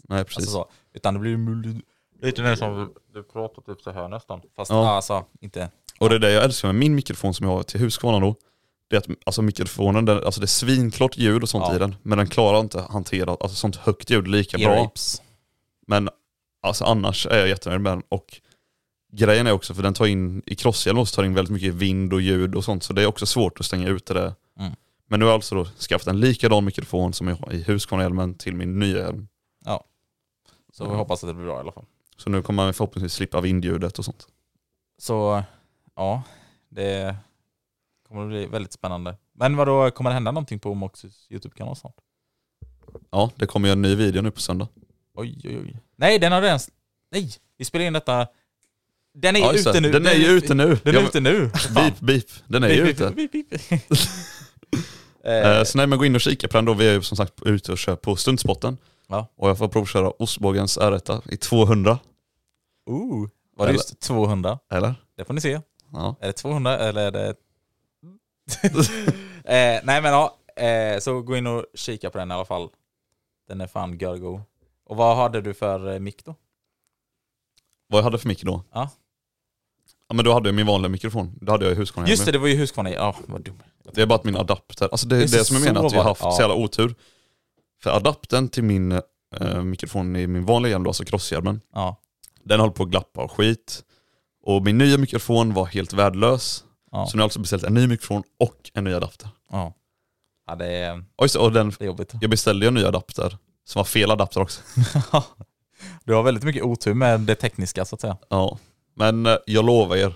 Speaker 3: Nej precis.
Speaker 1: alltså så, utan det blir mulligt. Lite mer som du pratar typ så här nästan. Fast
Speaker 3: Ja.
Speaker 1: alltså, inte...
Speaker 3: Och det är det jag älskar med min mikrofon som jag har till Husqvarna då. Det är att alltså mikrofonen, den, alltså det är svinklart ljud och sånt
Speaker 1: Ja.
Speaker 3: i den, men den klarar inte att hantera alltså sånt högt ljud lika bra.
Speaker 1: Ear-rapes.
Speaker 3: Men alltså annars är jag jättenöjd med den. Och grejen är också, för den tar in, i crosshjälm också tar in väldigt mycket vind och ljud och sånt, så det är också svårt att stänga ute det.
Speaker 1: Mm.
Speaker 3: Men nu har jag alltså då skaffat en likadan mikrofon som jag har i Husqvarna-hjälmen till min nya hjälm.
Speaker 1: Så vi hoppas att det blir bra i alla fall.
Speaker 3: Så nu kommer man förhoppningsvis slippa vindljudet och sånt.
Speaker 1: Så ja, det kommer att bli väldigt spännande. Men vad då kommer det hända någonting på Moxys YouTube-kanal snart?
Speaker 3: Ja, det kommer ju en ny video nu på söndag.
Speaker 1: Oj, oj, oj. Nej, den har redan... Nej, vi spelar in detta... Den är
Speaker 3: Ja,
Speaker 1: ute
Speaker 3: det.
Speaker 1: nu.
Speaker 3: Den är ju ute nu.
Speaker 1: Den
Speaker 3: Ja,
Speaker 1: är ute nu.
Speaker 3: Beep, beep. Den är ju ute.
Speaker 1: beep, beep, beep.
Speaker 3: Eh,
Speaker 1: Eh,
Speaker 3: Så nej men gå in och kika på den då. Vi är ju som sagt ute och kör på stundspotten.
Speaker 1: Ja.
Speaker 3: Och jag får provköra ostbågens R1 i 200.
Speaker 1: Ooh. Var det just 200?
Speaker 3: Eller?
Speaker 1: Det får ni se.
Speaker 3: Ja.
Speaker 1: Är det 200 eller är det... eh, nej men ja, eh, så gå in och kika på den i alla fall. Den är fan görgo. Och vad hade du för eh, mick då?
Speaker 3: Vad jag hade för mick då?
Speaker 1: Ja.
Speaker 3: Ja men då hade jag min vanliga mikrofon. Då hade jag Husqvarna
Speaker 1: Just det, det var ju Husqvarna. Ja, vad dum.
Speaker 3: Det är bara att min adapter, alltså det är det som jag menar att vi har haft
Speaker 1: Ja.
Speaker 3: så jävla otur. För adaptern till min eh, mikrofon i min vanliga hjälm, alltså crosshjälmen,
Speaker 1: Ja.
Speaker 3: den höll på att glappa och skit. Och min nya mikrofon var helt värdelös.
Speaker 1: Ja.
Speaker 3: Så nu har jag alltså beställt en ny mikrofon och en ny adapter.
Speaker 1: Ja. Ja, det är,
Speaker 3: Och, just, det, och den,
Speaker 1: det är jobbigt.
Speaker 3: jag beställde ju en ny adapter, som var fel adapter också.
Speaker 1: Du har väldigt mycket otur med det tekniska så att säga.
Speaker 3: Ja. Men eh, jag lovar er,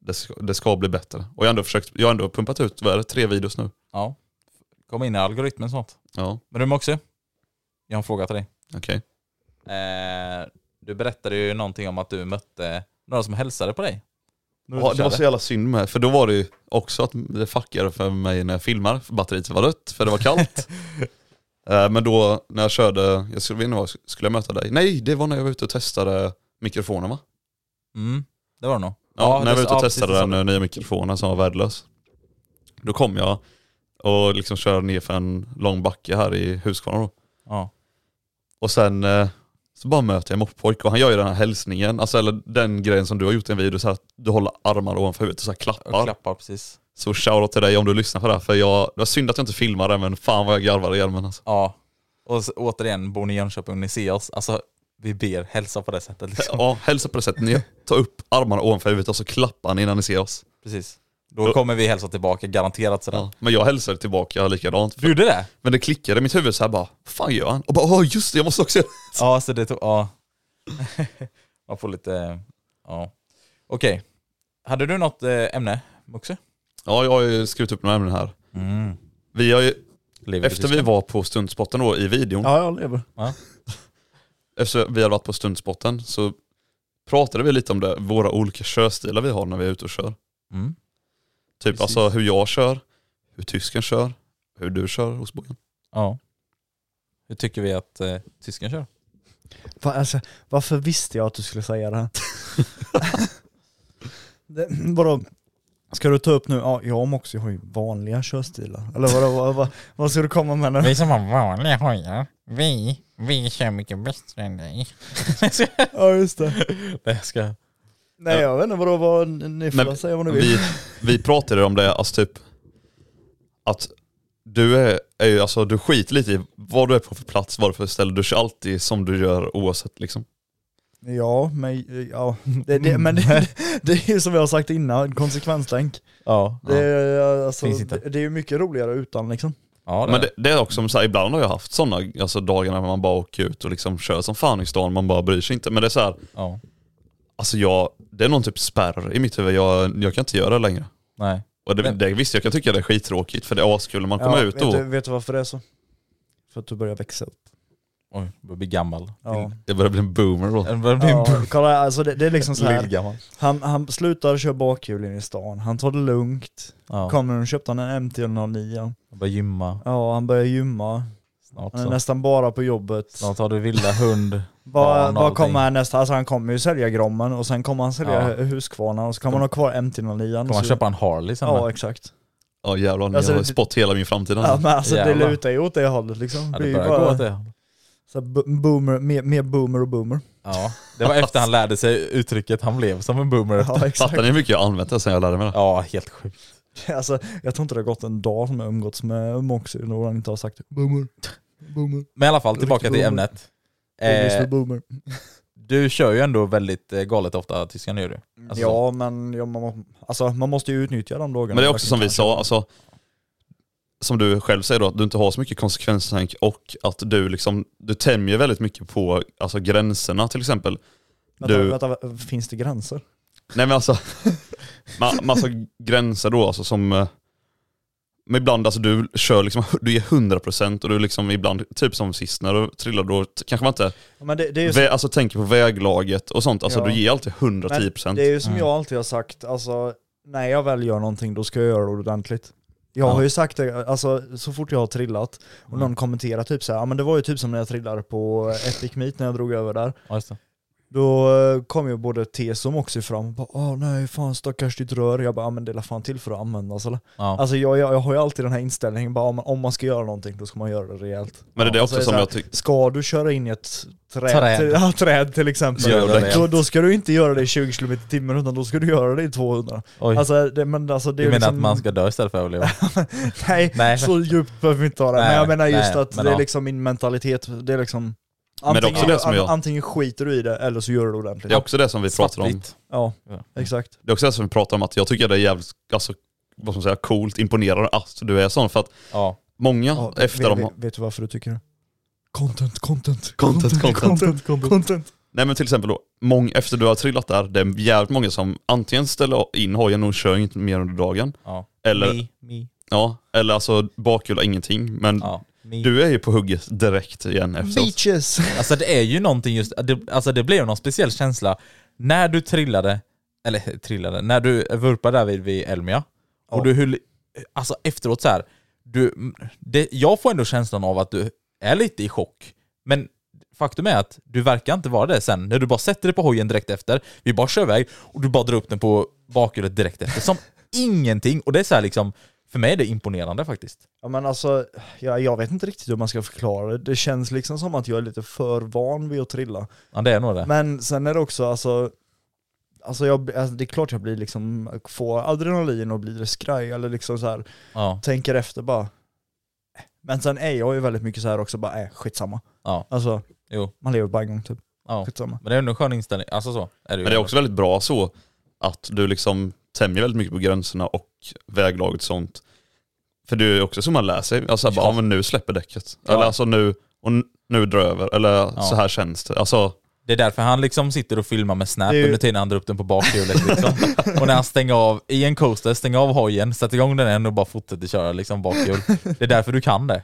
Speaker 3: det ska, det ska bli bättre. Och jag har ändå, försökt, jag har ändå pumpat ut, vad är det, tre videos nu.
Speaker 1: Ja. Kom in i algoritmen snart.
Speaker 3: Ja,
Speaker 1: Men du Moxie, jag har en fråga till dig.
Speaker 3: okej.
Speaker 1: Eh, du berättade ju någonting om att du mötte några som hälsade på dig.
Speaker 3: Ja, det var så jävla synd med, för då var det ju också att det fuckade för mig när jag filmar, för batteriet var rött, för det var kallt. Eh, Men då när jag körde, jag skulle, vet inte vad, skulle jag möta dig? Nej, det var när jag var ute och testade mikrofonen va?
Speaker 1: Mm, det var det nog.
Speaker 3: Ja, när jag var ute och
Speaker 1: ja,
Speaker 3: testade den nya mikrofonen som var värdelös. Då kom jag och liksom körde ner för en lång backe här i Huskvarna då.
Speaker 1: Ja.
Speaker 3: Och sen eh, så bara möter jag en moppojk och han gör ju den här hälsningen, alltså eller den grejen som du har gjort i en video, så här, att du håller armarna ovanför huvudet och så här klappar.
Speaker 1: Och klappar precis.
Speaker 3: Så shoutout till dig om du lyssnar på det här, för jag, det var synd att jag inte filmade men fan vad jag garvade i hjälmen alltså.
Speaker 1: Ja. Och s- återigen, bor ni i Jönköping, ni ser oss. Alltså, vi ber hälsa på det sättet liksom.
Speaker 3: Ja, hälsa på det sättet, ni tar upp armarna ovanför huvudet och så klappar ni innan ni ser oss.
Speaker 1: Precis. Då kommer vi hälsa tillbaka, garanterat sådär.
Speaker 3: Ja. Men jag hälsade tillbaka likadant.
Speaker 1: Du gjorde det?
Speaker 3: Men det klickade i mitt huvud så här bara, vad fan gör han? Och bara, åh just det, jag måste också göra det.
Speaker 1: Ja, så det tog, ja. Man får lite, ja. Okej. Hade du något eh, ämne, Muxe?
Speaker 3: Ja, jag har ju skrivit upp några ämnen här.
Speaker 1: Mm.
Speaker 3: Vi har ju,
Speaker 1: Lever
Speaker 3: efter vi var på stundspotten då i videon,
Speaker 2: Ja, jag lever.
Speaker 3: efter vi hade varit på stundspotten så pratade vi lite om det, våra olika körstilar vi har när vi är ute och kör.
Speaker 1: Mm.
Speaker 3: Typ
Speaker 1: Precis.
Speaker 3: alltså hur jag kör, hur tysken kör, hur du kör hos bojen.
Speaker 1: Ja. Hur tycker vi att eh, tysken kör?
Speaker 2: Va, alltså, varför visste jag att du skulle säga det här? det, vadå? Ska du ta upp nu, ja jag och Moxie har ju vanliga körstilar. Eller vadå, vad, vad, vad ska du komma med nu?
Speaker 5: Vi som har vanliga hojar, vi, vi kör mycket bättre än dig.
Speaker 2: Ja just det.
Speaker 1: Nej, jag ska...
Speaker 2: Nej jag vet inte vadå, vad, ni får
Speaker 3: Men
Speaker 2: säga vad ni vill.
Speaker 3: Vi, vi pratade om det, alltså typ att du är, är ju, alltså du skiter lite i vad du är på för plats, vad du är för ställe, du kör alltid som du gör oavsett liksom.
Speaker 2: Ja, men, ja, det, det, men det, det är ju som jag har sagt innan, konsekvenstänk.
Speaker 1: Ja.
Speaker 2: Det, är, alltså,
Speaker 1: Finns inte.
Speaker 2: det, det är ju mycket roligare utan liksom.
Speaker 1: Ja, det
Speaker 3: Men det, det är också som så här, ibland har jag haft sådana alltså, dagar när man bara åker ut och liksom kör som fan i stan, man bara bryr sig inte. Men det är så här,
Speaker 1: Ja.
Speaker 3: Alltså jag, det är någon typ spärr i mitt huvud, jag, jag kan inte göra det längre.
Speaker 1: Nej.
Speaker 3: Och det,
Speaker 1: Men-
Speaker 3: det, visst jag kan tycka det är skittråkigt för det är askul när man kommer ut
Speaker 2: vet,
Speaker 3: då.
Speaker 2: du, vet du varför det är så? För att du börjar växa upp.
Speaker 1: Oj, jag börjar bli gammal.
Speaker 2: Ja.
Speaker 3: Jag börjar bli en boomer då.
Speaker 1: Jag börjar bli
Speaker 2: Ja,
Speaker 1: en
Speaker 2: kolla, alltså det, det är liksom så här.
Speaker 1: lillgammal.
Speaker 2: Han, han slutar köra bakhjul in i stan, han tar det lugnt.
Speaker 1: Ja.
Speaker 2: Kommer och köpte han en MT-09.
Speaker 1: Jag börjar gymma
Speaker 2: Ja, han börjar gymma.
Speaker 1: Snart.
Speaker 2: Han är
Speaker 1: Så.
Speaker 2: nästan bara på jobbet.
Speaker 1: Snart har du villa, hund.
Speaker 2: Vad
Speaker 1: barn och
Speaker 2: vad
Speaker 1: allting.
Speaker 2: kommer han nästa? Alltså han kommer ju sälja Grommen och sen kommer han sälja
Speaker 1: Ja.
Speaker 2: Husqvarna och så kommer han ha kvar MT-09.
Speaker 1: Kommer man
Speaker 2: så-
Speaker 1: köpa en Harley sen?
Speaker 2: Ja
Speaker 1: med?
Speaker 2: exakt.
Speaker 3: Ja jävlar, ni
Speaker 2: Alltså,
Speaker 3: har
Speaker 2: det-
Speaker 3: spått hela min framtid.
Speaker 2: Ja, men alltså det
Speaker 1: Jävlar.
Speaker 2: lutar ju åt det hållet liksom.
Speaker 1: Ja,
Speaker 2: det är
Speaker 1: det
Speaker 2: ju
Speaker 1: börjar gå
Speaker 2: bara
Speaker 1: åt det.
Speaker 2: så här bo- boomer, mer, mer boomer och boomer.
Speaker 1: Ja, det var efter han lärde sig uttrycket, han blev som en boomer.
Speaker 2: Ja exakt.
Speaker 3: Fattar ni hur mycket jag har använt det sen jag lärde mig det?
Speaker 1: Ja, helt sjukt.
Speaker 2: Alltså, jag tror inte det har gått en dag som jag umgåtts med Moxie då han inte har sagt boomer, boomer,
Speaker 1: Men i alla fall, tillbaka
Speaker 2: Riktigt
Speaker 1: till
Speaker 2: boomer.
Speaker 1: ämnet. Eh,
Speaker 2: boomer.
Speaker 1: du kör ju ändå väldigt eh, galet ofta tyskan gör du. Alltså,
Speaker 2: ja men ja, man, alltså, man måste ju utnyttja de dagarna.
Speaker 3: Men det är också som vi sa, alltså, som du själv säger då, att du inte har så mycket konsekvenstänk och att du liksom, du tämjer väldigt mycket på alltså, gränserna till exempel.
Speaker 2: Vänta,
Speaker 3: Du,
Speaker 2: vänta, finns det gränser?
Speaker 3: Nej men alltså, ma- massa gränser då alltså som, eh, men ibland alltså du kör liksom, du ger 100% och du liksom ibland, typ som sist när du trillade då, kanske man inte,
Speaker 2: Ja, Men det, det är ju så,
Speaker 3: vä- alltså tänker på väglaget och sånt, alltså
Speaker 2: Ja.
Speaker 3: du ger alltid 110%.
Speaker 2: det är ju som
Speaker 1: Mm.
Speaker 2: jag alltid har sagt, alltså när jag väl gör någonting då ska jag göra det ordentligt. Jag
Speaker 1: Ja.
Speaker 2: har ju sagt det, alltså så fort jag har trillat och
Speaker 1: Mm.
Speaker 2: någon kommenterar typ så här, ja men det var ju typ som när jag trillade på Epic Meet när jag drog över där. Då eh, kom ju både och Moxie fram och bara Åh nej fan stackars ditt rör. Jag bara, men det är fan till för att användas eller?
Speaker 1: Ja.
Speaker 2: Alltså jag, jag, jag har ju alltid den här inställningen, bara om man, ska göra någonting då ska man göra det rejält.
Speaker 3: Men det är det
Speaker 2: Alltså,
Speaker 3: också som
Speaker 2: så här,
Speaker 3: jag tycker,
Speaker 2: Ska du köra in i ett träd,
Speaker 1: Träd.
Speaker 2: Till, ja, träd till exempel,
Speaker 1: det
Speaker 2: då, då ska du inte göra det i 20 km i timmen utan då ska du göra det i 200.
Speaker 1: Oj.
Speaker 2: Alltså, det, men alltså, det
Speaker 1: du
Speaker 2: är
Speaker 1: menar
Speaker 2: liksom,
Speaker 1: att man ska dö istället för att överleva?
Speaker 2: Nej,
Speaker 1: Nej.
Speaker 2: så djupt behöver vi inte ha det. men
Speaker 1: Nej,
Speaker 2: jag menar just
Speaker 1: nej,
Speaker 2: att
Speaker 1: men
Speaker 2: det är
Speaker 1: ja.
Speaker 2: liksom min mentalitet, det är liksom
Speaker 3: Men
Speaker 2: Antingen,
Speaker 3: också det som jag-
Speaker 2: antingen skiter du i det eller så gör du det ordentligt.
Speaker 3: det är också det som vi pratar om.
Speaker 1: Svartvitt.
Speaker 2: Ja,
Speaker 1: Ja.
Speaker 2: exakt.
Speaker 3: Det är också det som vi pratar om att jag tycker det är jävligt, alltså, vad ska man säga, coolt, imponerande att du är sån. För att
Speaker 1: Ja.
Speaker 3: många
Speaker 2: Ja,
Speaker 3: efter
Speaker 2: vet,
Speaker 3: de
Speaker 2: vet, vet du varför du tycker det? Content, content,
Speaker 3: Content, content.
Speaker 2: content, content.
Speaker 3: Nej men till exempel då, mång, efter du har trillat där, det är jävligt många som antingen ställer in hojen och kör inte mer under dagen.
Speaker 1: Ja.
Speaker 3: Eller,
Speaker 1: Me, me.
Speaker 3: ja, eller alltså bakhjul ingenting. Men
Speaker 1: Ja.
Speaker 3: Du är ju på hugget direkt igen efteråt.
Speaker 2: Beaches!
Speaker 1: Alltså det är ju någonting just, det, alltså det blev någon speciell känsla när du trillade, eller trillade, när du vurpade där vid, vid Elmia och
Speaker 2: Ja.
Speaker 1: du höll, alltså efteråt så här, du, det, jag får ändå känslan av att du är lite i chock, men faktum är att du verkar inte vara det sen, när du bara sätter dig på hojen direkt efter, vi bara kör iväg och du bara drar upp den på bakhjulet direkt efter, som ingenting, och det är så här liksom, för mig är det imponerande faktiskt.
Speaker 2: Ja men alltså, ja, jag vet inte riktigt hur man ska förklara det. Det känns liksom som att jag är lite för van vid att trilla.
Speaker 1: Ja det är nog det.
Speaker 2: Men sen är det också alltså, alltså, jag, alltså det är klart jag blir liksom, får adrenalin och blir skraj eller liksom så här
Speaker 1: Ja,
Speaker 2: tänker efter bara. Men sen är jag ju väldigt mycket så här också bara, äh, skitsamma.
Speaker 1: ja,
Speaker 2: Alltså,
Speaker 1: jo,
Speaker 2: man lever bara en gång typ.
Speaker 1: ja.
Speaker 2: Skitsamma.
Speaker 1: Men det är ändå en skön inställning, alltså så är det ju.
Speaker 3: Men det är också väldigt bra så att du liksom tämjer väldigt mycket på gränserna och väglaget och sånt. För det är ju också så man lär sig, alltså bara, ja. men nu släpper däcket.
Speaker 1: Ja.
Speaker 3: Eller alltså nu, och nu drar över, eller
Speaker 1: Ja.
Speaker 3: så här känns det. Alltså,
Speaker 1: Det är därför han liksom sitter och filmar med Snap
Speaker 2: ju-
Speaker 1: under tiden han drar upp den på bakhjulet liksom. Och när han stänger av, i en coaster, stänger av hojen, sätter igång den igen och bara fortsätter köra liksom bakhjul. Det är därför du kan det.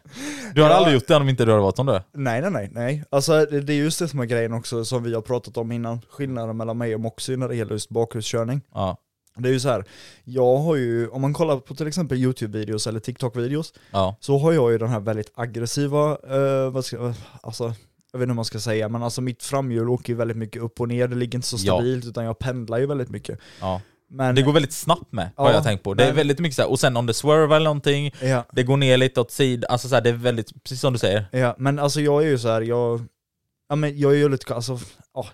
Speaker 1: Du hade
Speaker 2: Ja.
Speaker 1: aldrig gjort det om inte du hade varit som du är.
Speaker 2: Nej nej nej, nej. Alltså det, det är just det som är grejen också som vi har pratat om innan, skillnaden mellan mig och Moxie när det gäller just bakhjulskörning.
Speaker 1: Ja,
Speaker 2: Det är ju så här, jag har ju, om man kollar på till exempel YouTube-videos eller TikTok-videos,
Speaker 1: ja,
Speaker 2: så har jag ju den här väldigt aggressiva, eh, vad ska, alltså, jag vet inte hur man ska säga, men alltså mitt framhjul åker ju väldigt mycket upp och ner, det ligger inte så
Speaker 1: Ja.
Speaker 2: stabilt utan jag pendlar ju väldigt mycket.
Speaker 1: ja.
Speaker 2: Men,
Speaker 1: Det går väldigt snabbt med, har
Speaker 2: Ja,
Speaker 1: jag tänkt på. Det är
Speaker 2: men-
Speaker 1: väldigt mycket så här, och sen om det swerve eller någonting,
Speaker 2: ja,
Speaker 1: det går ner lite åt sidan, alltså så här, det är väldigt, precis som du säger.
Speaker 2: ja, men alltså jag är ju så här, jag, ja men jag är ju lite, alltså, ja,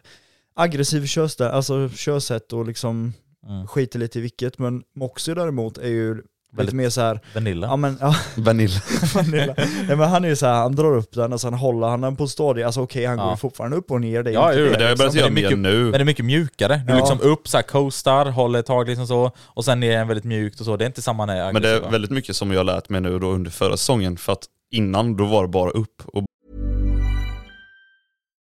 Speaker 2: aggressiv körstä, alltså körsätt och liksom
Speaker 1: Mm.
Speaker 2: skiter lite i vilket, men Moxie däremot är ju lite
Speaker 1: Väldigt-
Speaker 2: mer så här,
Speaker 1: Vanilla.
Speaker 2: ja men, ja,
Speaker 3: Vanilla.
Speaker 2: Vanilla. Nej, men han är ju så här, han drar upp den och sen håller han den på stadie, alltså okej han
Speaker 1: Ja.
Speaker 2: går ju fortfarande upp och ner, det är
Speaker 1: Ja, jo,
Speaker 2: det.
Speaker 3: Det har jag börjat
Speaker 1: det är
Speaker 3: göra mer
Speaker 1: mycket-
Speaker 3: nu.
Speaker 1: Men det är mycket mjukare. Du
Speaker 2: Ja.
Speaker 1: liksom upp, så här, coastar, håller ett tag liksom så, och sen ner väldigt mjukt och så. Det är inte samma när
Speaker 3: Men det är väldigt mycket som jag har lärt mig nu då under förra säsongen. För att innan då var det bara upp och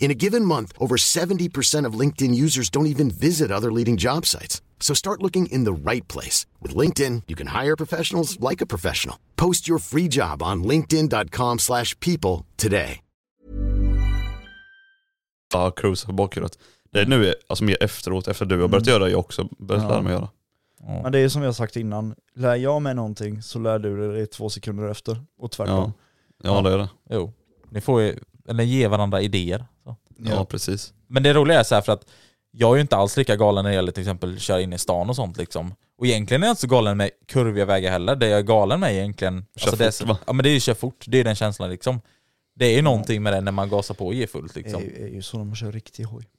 Speaker 6: In a given month, over 70% of LinkedIn users don't even visit other leading job sites. So start looking in the right place. With LinkedIn, you can hire professionals like a professional. Post your free job on linkedin.com slash people today.
Speaker 3: ja, cruisa på bakhjulet. Det är nu alltså mer efteråt, efter du har börjat göra det, jag också börjat
Speaker 2: Ja.
Speaker 3: lära mig göra.
Speaker 2: Men det är som jag sagt innan, lär jag mig någonting så lär du dig det två sekunder efter, och tvärtom.
Speaker 3: Ja. ja, det är det.
Speaker 1: Jo. Ni får ju, eller ge varandra idéer. Så.
Speaker 3: Ja, precis.
Speaker 1: Men det roliga är så här för att jag är ju inte alls lika galen när det gäller till exempel köra in i stan och sånt liksom. Och egentligen är jag inte så galen med kurviga vägar heller. Det jag är galen med egentligen...
Speaker 3: Kör
Speaker 1: det är,
Speaker 3: fort,
Speaker 1: så-
Speaker 3: va?
Speaker 1: Ja men det är ju kör fort, det är den känslan liksom. Det är ju någonting med det när man gasar på och ger fullt
Speaker 2: Det
Speaker 1: liksom.
Speaker 2: är, ju- är ju så när man kör riktig hoj.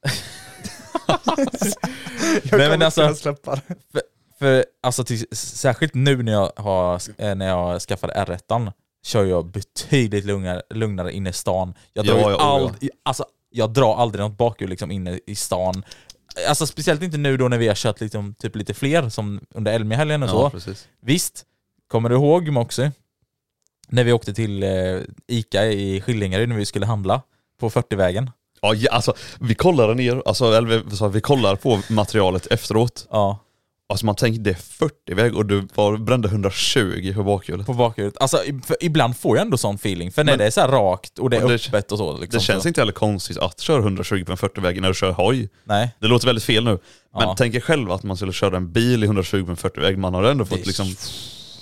Speaker 2: jag
Speaker 1: men
Speaker 2: kommer
Speaker 1: alltså-
Speaker 2: inte kunna släppa det.
Speaker 1: För alltså till, särskilt nu när jag, har, eh, när jag skaffade R1 kör jag betydligt lugnare, lugnare inne i stan. Jag drar
Speaker 3: Ja, ja, oh,
Speaker 1: allt, alltså jag drar aldrig något bakhjul liksom inne i stan. Alltså speciellt inte nu då när vi har kört liksom, typ lite fler, som under Elmia-helgen och
Speaker 3: Ja,
Speaker 1: så.
Speaker 3: precis.
Speaker 1: Visst, kommer du ihåg Moxie? När vi åkte till eh, Ica i Skillingaryd när vi skulle handla på 40-vägen.
Speaker 3: Ja, ja, alltså vi kollade ner, alltså, eller vi, så vi kollar på materialet efteråt.
Speaker 1: Ja,
Speaker 3: Alltså man tänker det är 40-väg och du var, brände 120 på bakhjulet.
Speaker 1: på bakhjulet. Alltså ibland får jag ändå sån feeling, för när
Speaker 3: Men-
Speaker 1: det är så rakt och det är
Speaker 3: Och det-
Speaker 1: öppet och så. Liksom,
Speaker 3: Det känns inte heller konstigt att köra 120 på en 40-väg när du kör hoj.
Speaker 1: Nej.
Speaker 3: Det låter väldigt fel nu. Men
Speaker 1: Ja.
Speaker 3: tänk er själv att man skulle köra en bil i 120 på en 40-väg. Man har ändå fått liksom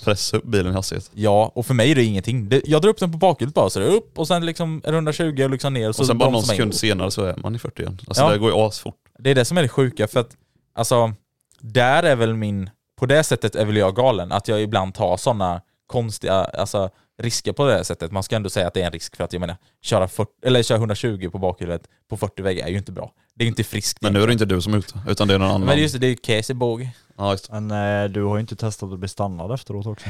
Speaker 3: pressa upp bilen i hastighet.
Speaker 1: Ja, och för mig är det ingenting. Jag drar upp den på bakhjulet bara, så det är upp och sen liksom är det 120 och liksom ner. Och, så
Speaker 3: Och sen bara någon sekund senare så är man i 40 igen. Alltså
Speaker 1: Ja.
Speaker 3: det går ju asfort.
Speaker 1: Det är det som är det sjuka, för att alltså, där är väl min... På det sättet är väl jag galen, att jag ibland tar sådana konstiga alltså, risker på det sättet. Man ska ändå säga att det är en risk för att jag menar, köra, 40, eller köra 120 på bakhjulet på 40 vägar är ju inte bra. Det är ju inte friskt.
Speaker 3: Men nu är det inte du som är ute, utan det är någon annan.
Speaker 1: Men det är just det, det är ju Casey Båg.
Speaker 3: Ja.
Speaker 2: Men eh, du har ju inte testat att bli stannad efteråt också.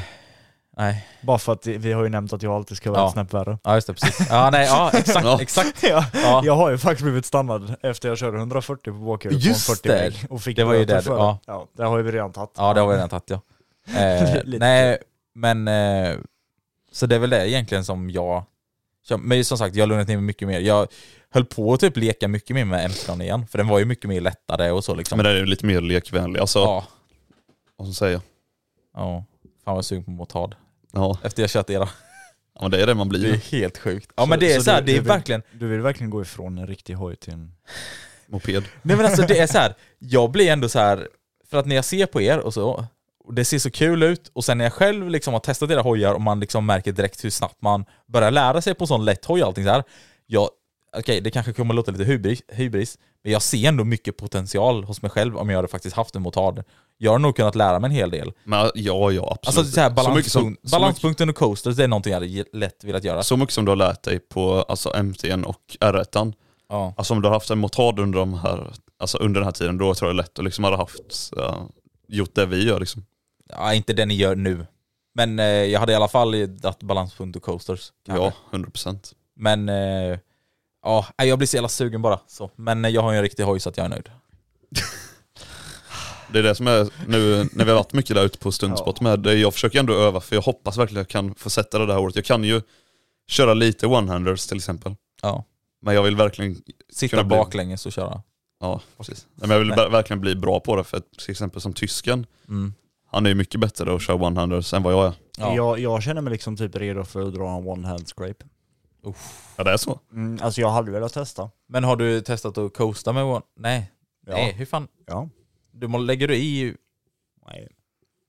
Speaker 1: Nej.
Speaker 2: Bara för att vi har ju nämnt att jag alltid ska vara
Speaker 1: Ja.
Speaker 2: snäpp värre.
Speaker 1: Ja just det, precis. Ja nej, ja exakt,
Speaker 3: Ja.
Speaker 1: exakt.
Speaker 2: Ja,
Speaker 1: Ja.
Speaker 2: Jag har ju faktiskt blivit stannad efter jag körde 140 på bakhjulet på en
Speaker 1: Just
Speaker 2: 40
Speaker 1: det.
Speaker 2: väg och fick
Speaker 1: Det var ju det,
Speaker 2: för
Speaker 1: ja.
Speaker 2: ja. Det har vi redan tagit.
Speaker 1: Ja det har vi redan tagit ja. Eh, nej, men... Eh, så det är väl det egentligen som jag... Men som sagt, jag har lugnat ner mig mycket mer. Jag höll på att typ leka mycket mer med M-tron igen, för den var ju mycket mer lättare och så liksom.
Speaker 3: Men det är ju lite mer lekvänlig. Alltså,
Speaker 1: Ja.
Speaker 3: vad ska man säga?
Speaker 1: Ja. Fan vad jag är sugen på motard.
Speaker 3: Ja.
Speaker 1: Efter jag kört era.
Speaker 3: ja, men det är det man
Speaker 1: Det är
Speaker 3: blir.
Speaker 1: helt sjukt. Ja men det är så, här,
Speaker 2: du-
Speaker 1: det är
Speaker 2: du vill-
Speaker 1: verkligen...
Speaker 2: Du vill verkligen gå ifrån en riktig hoj till en...
Speaker 3: Moped.
Speaker 1: Nej men alltså det är så här. jag blir ändå så här för att när jag ser på er och så, och det ser så kul ut, och sen när jag själv liksom har testat era hojar och man liksom märker direkt hur snabbt man börjar lära sig på sån lätt hoj och allting så här. Jag, okej det kanske kommer att låta lite hybris, hybris, men jag ser ändå mycket potential hos mig själv om jag hade faktiskt haft en motard. Jag har nog kunnat lära mig en hel del.
Speaker 3: Men ja, ja absolut.
Speaker 1: Alltså så här,
Speaker 3: så, mycket
Speaker 1: balanspunkt,
Speaker 3: så, mycket,
Speaker 1: balanspunkten och coasters, det är någonting jag hade lätt velat göra.
Speaker 3: så mycket som du har lärt dig på alltså, MT'n och R1.
Speaker 1: Ja.
Speaker 3: Alltså om du har haft en motard under, de här, alltså, under den här tiden, då tror jag det är lätt att liksom hade haft, ja, gjort det vi gör liksom.
Speaker 1: ja, inte det ni gör nu. Men eh, jag hade i alla fall dragit balanspunkt och coasters. kanske.
Speaker 3: Ja, 100%.
Speaker 1: Men eh, ja, jag blir så jävla sugen bara. Så. Men eh, jag har ju en riktig hoj så att jag är nöjd.
Speaker 3: Det är det som är nu när vi har varit mycket där ute på stundspot med. Jag försöker ändå öva för jag hoppas verkligen att jag kan få sätta det det här året. Jag kan ju köra lite one-handers till exempel.
Speaker 1: Ja.
Speaker 3: Men jag vill verkligen,
Speaker 1: Sitta
Speaker 3: Kunna bli-
Speaker 1: baklänges och köra.
Speaker 3: ja precis. Men jag vill
Speaker 1: Nej.
Speaker 3: ver- verkligen bli bra på det för att, till exempel som tysken,
Speaker 1: Mm.
Speaker 3: han är ju mycket bättre att köra one-handers än vad jag är.
Speaker 1: Ja.
Speaker 2: Jag, jag känner mig liksom typ redo för att dra en one hand scrape.
Speaker 3: Ja det är så.
Speaker 2: Mm, alltså jag hade velat testa.
Speaker 1: Men har du testat att coasta med one? Nej.
Speaker 2: Ja.
Speaker 1: Nej, hur fan?
Speaker 2: Ja.
Speaker 1: Du må, lägger du i...
Speaker 2: Nej,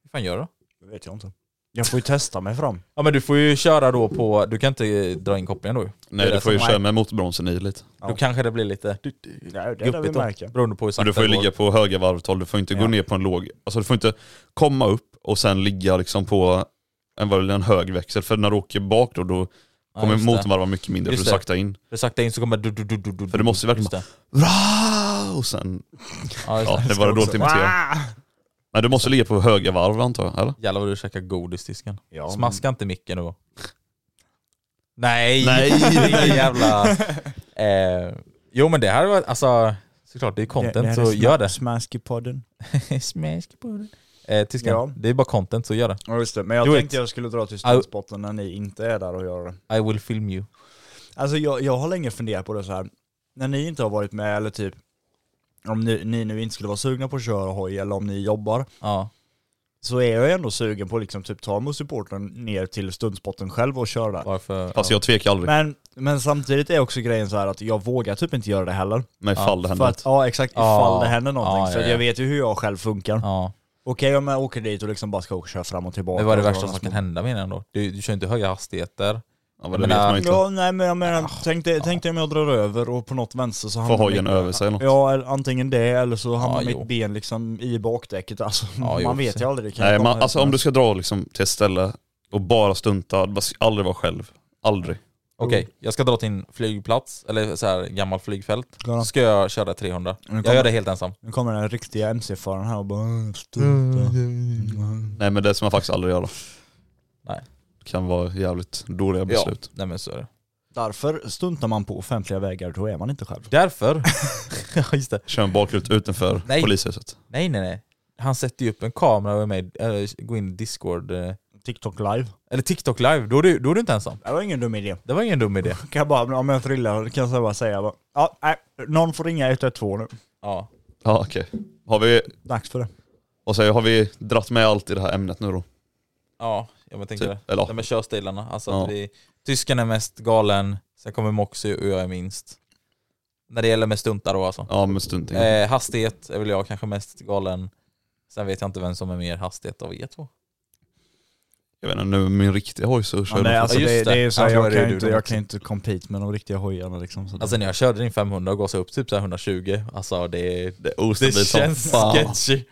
Speaker 1: Hur fan gör du?
Speaker 2: det vet jag inte. Jag får ju testa mig fram.
Speaker 1: Ja men du får ju köra då på... Du kan inte dra in kopplingen då ju.
Speaker 3: Nej
Speaker 1: Det
Speaker 3: du får ju
Speaker 1: som-
Speaker 3: köra med motorbromsen i lite.
Speaker 2: Ja.
Speaker 1: Då kanske det blir lite
Speaker 2: Ja, det är det vi
Speaker 1: guppigt då.
Speaker 2: märker.
Speaker 1: Beroende på hur
Speaker 3: Men
Speaker 1: sakta
Speaker 3: du får ju
Speaker 1: det går.
Speaker 3: ligga på höga varvtal, du får inte gå
Speaker 2: Ja.
Speaker 3: ner på en låg, alltså du får inte komma upp och sen ligga liksom på en, vad är det, en hög växel, för när du åker bak då, då kommer
Speaker 1: det.
Speaker 3: motorn varva mycket mindre
Speaker 1: Just
Speaker 3: för du
Speaker 1: det.
Speaker 3: sakta in.
Speaker 1: Du sakta in så kommer du, du, du, du, du,
Speaker 3: För du måste ju verkligen
Speaker 1: det.
Speaker 3: Bra! Och sen,
Speaker 1: Ja,
Speaker 3: ja
Speaker 1: det.
Speaker 3: det var det dåligt imiterat. Men du måste ligga på höga varv antar jag, eller?
Speaker 1: Jävlar vad du käkar godisdisken.
Speaker 2: Ja,
Speaker 1: Smaska inte micken då. Nej!
Speaker 3: Nej.
Speaker 1: Jävla... Eh, jo men det här var alltså... Såklart, det är content så gör det.
Speaker 2: Smasky-podden.
Speaker 1: Smask på det. Eh, tyskan,
Speaker 2: Ja.
Speaker 1: det är bara content så gör det.
Speaker 2: Ja just det, men jag
Speaker 1: Do
Speaker 2: tänkte
Speaker 1: it.
Speaker 2: jag skulle dra till stundspotten när ni inte är där och göra det.
Speaker 1: I will film you.
Speaker 2: Alltså jag, jag har länge funderat på det så här. när ni inte har varit med eller typ om ni, ni nu inte skulle vara sugna på att köra hoj eller om ni jobbar
Speaker 1: Ja.
Speaker 2: så är jag ändå sugen på att liksom typ ta motorsporten ner till stundspotten själv och köra där.
Speaker 1: Varför?
Speaker 3: Fast
Speaker 1: ja.
Speaker 3: jag tvekar aldrig
Speaker 2: Men, men samtidigt är också grejen så här att jag vågar typ inte göra det heller.
Speaker 3: med ifall det
Speaker 2: För
Speaker 3: händer
Speaker 2: att,
Speaker 3: något.
Speaker 2: ja exakt,
Speaker 1: Ja.
Speaker 2: ifall det händer någonting.
Speaker 1: Ja,
Speaker 2: för
Speaker 1: ja,
Speaker 2: att
Speaker 1: ja.
Speaker 2: jag vet ju hur jag själv funkar.
Speaker 1: Ja.
Speaker 2: Okej om jag åker dit och liksom bara ska åka och köra fram och tillbaka.
Speaker 1: Men vad är det
Speaker 2: och
Speaker 1: värsta som kan hända med den då? Du, du kör inte höga hastigheter.
Speaker 3: Ja, men det
Speaker 1: Men,
Speaker 3: vet man
Speaker 1: äh,
Speaker 3: inte.
Speaker 2: Ja, nej men jag menar, tänk dig, tänk dig om jag drar över och på något vänster så
Speaker 3: Får
Speaker 2: hamnar
Speaker 3: hojen över sig eller något.
Speaker 2: Ja, eller antingen det eller så hamnar
Speaker 1: Ja,
Speaker 2: mitt
Speaker 1: jo.
Speaker 2: ben liksom i bakdäcket. Alltså,
Speaker 1: Ja,
Speaker 2: man
Speaker 1: jo,
Speaker 2: vet
Speaker 1: så-
Speaker 2: ju aldrig. Det kan ju
Speaker 3: Nej,
Speaker 2: komma
Speaker 3: man, alltså om du ska dra liksom till ett ställe och bara stunta, bara aldrig vara själv. Aldrig.
Speaker 1: Okej, jag ska dra till en flygplats, eller så här gammal flygfält.
Speaker 2: Ja.
Speaker 1: Så ska jag köra 300.
Speaker 2: Nu
Speaker 1: Jag
Speaker 2: kommer-
Speaker 1: gör det helt ensam.
Speaker 2: Nu kommer den riktiga MC-föraren här och bara "Äh, stunta. Mm.
Speaker 3: Nej men det ska man faktiskt aldrig göra.
Speaker 1: Nej.
Speaker 3: Det kan vara jävligt dåliga beslut.
Speaker 1: Nej men så är det.
Speaker 2: Därför stuntar man på offentliga vägar, då är man inte själv.
Speaker 1: Därför, ja just det.
Speaker 3: Kör en baklut utanför
Speaker 1: Nej.
Speaker 3: polishuset.
Speaker 1: Nej nej nej. Han sätter ju upp en kamera och är med, eller går in i Discord, eh,
Speaker 2: TikTok live.
Speaker 1: eller TikTok live, då är, du, då är du inte ensam.
Speaker 2: Det var ingen dum idé.
Speaker 1: Det var ingen dum idé.
Speaker 2: Kan jag bara, om jag trillar kan jag bara säga bara, ja, nej, någon får ringa 112 nu.
Speaker 1: Ja.
Speaker 3: Ja okej. Har vi,
Speaker 2: Dags för det.
Speaker 3: vad säger jag, har vi dratt med allt i det här ämnet nu då?
Speaker 1: Ja, jag tänker
Speaker 3: Typ,
Speaker 1: det.
Speaker 3: eller-
Speaker 1: Det med körstilarna. Alltså
Speaker 3: Ja.
Speaker 1: att vi, tysken är mest galen, sen kommer Moxie och jag är minst. När det gäller med stuntar då alltså.
Speaker 3: Ja med stunting.
Speaker 1: Eh, hastighet är väl jag kanske mest galen. Sen vet jag inte vem som är mer hastighet av er två.
Speaker 3: Jag vet inte, nu med min riktiga hoj så kör
Speaker 2: Men det, är
Speaker 3: jag
Speaker 2: alltså,
Speaker 1: Ja,
Speaker 2: det, det är
Speaker 1: det.
Speaker 2: så här,
Speaker 1: Ja, då är
Speaker 2: jag,
Speaker 1: det
Speaker 2: kan
Speaker 1: ju
Speaker 2: inte, jag
Speaker 1: också.
Speaker 2: kan inte compete med de riktiga hojarna liksom. Så det-
Speaker 1: Alltså när jag körde din 500 och gasade upp typ så här 120, alltså det,
Speaker 3: Det är
Speaker 1: det känns
Speaker 3: fan.
Speaker 1: sketchy.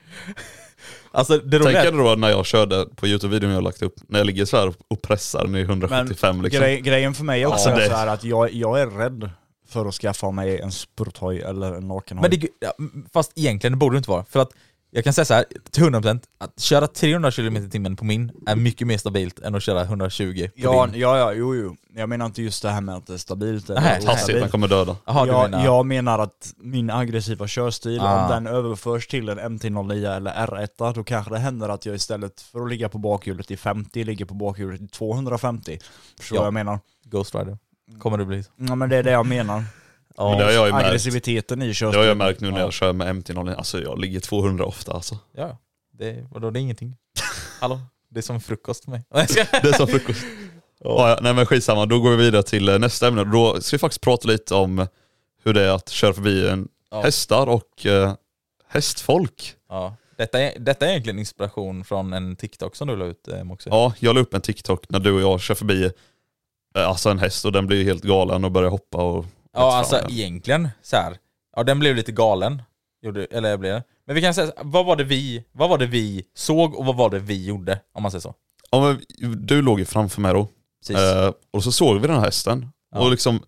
Speaker 1: Alltså det
Speaker 3: Tänk er då när jag körde på Youtube-videon jag har lagt upp, när jag ligger så här och pressar i 175 liksom.
Speaker 2: grej, grejen för mig är också
Speaker 3: Alltså, det-
Speaker 2: så här att jag, jag är rädd för att skaffa mig en spurthoj eller en nakenhoj.
Speaker 1: Men det, ja, fast egentligen det borde det inte vara. För att jag kan säga så här, till 100% att köra 300 km i timmen på min är mycket mer stabilt än att köra 120 på
Speaker 2: ja,
Speaker 1: din.
Speaker 2: ja, ja, jo, jo. Jag menar inte just det här med att det är stabilt eller
Speaker 1: Nej,
Speaker 3: Hastigheten
Speaker 2: ostabilt.
Speaker 3: kommer döda.
Speaker 1: Jaha, du
Speaker 2: jag,
Speaker 1: menar...
Speaker 2: jag menar att min aggressiva körstil,
Speaker 1: Ah.
Speaker 2: om den överförs till en MT-09 eller R1, då kanske det händer att jag istället för att ligga på bakhjulet i 50, ligger på bakhjulet i 250. Förstår
Speaker 1: Ja.
Speaker 2: vad jag menar?
Speaker 1: Ghost Rider. Kommer det bli.
Speaker 2: Ja men det är det jag menar.
Speaker 3: Men det har jag ju märkt.
Speaker 2: Aggressiviteten i
Speaker 3: Det har
Speaker 2: körstilen.
Speaker 3: jag märkt nu när
Speaker 2: Ja.
Speaker 3: jag kör med MT-09, alltså jag ligger 200 ofta alltså.
Speaker 1: Ja, det, vadå, det är ingenting. Hallå? Det är som frukost för mig.
Speaker 3: Det är som frukost. Ja, ja, nej men skitsamma, då går vi vidare till eh, nästa ämne. Då ska vi faktiskt prata lite om hur det är att köra förbi en
Speaker 1: Ja.
Speaker 3: hästar och eh, hästfolk.
Speaker 1: Ja. Detta, är, detta är egentligen inspiration från en TikTok som du la ut eh, Moxie.
Speaker 3: Ja, jag la upp en TikTok när du och jag kör förbi eh, alltså en häst och den blir helt galen och börjar hoppa och...
Speaker 1: Ja, alltså egentligen så här. Ja, den blev lite galen. Gjorde, eller jag blev. Men vi kan säga, vad var, det vi, vad var det vi såg och vad var det vi gjorde? Om man säger så.
Speaker 3: Ja, men du låg ju framför mig då. Eh, och så såg vi den här hästen.
Speaker 1: Ja.
Speaker 3: Och liksom,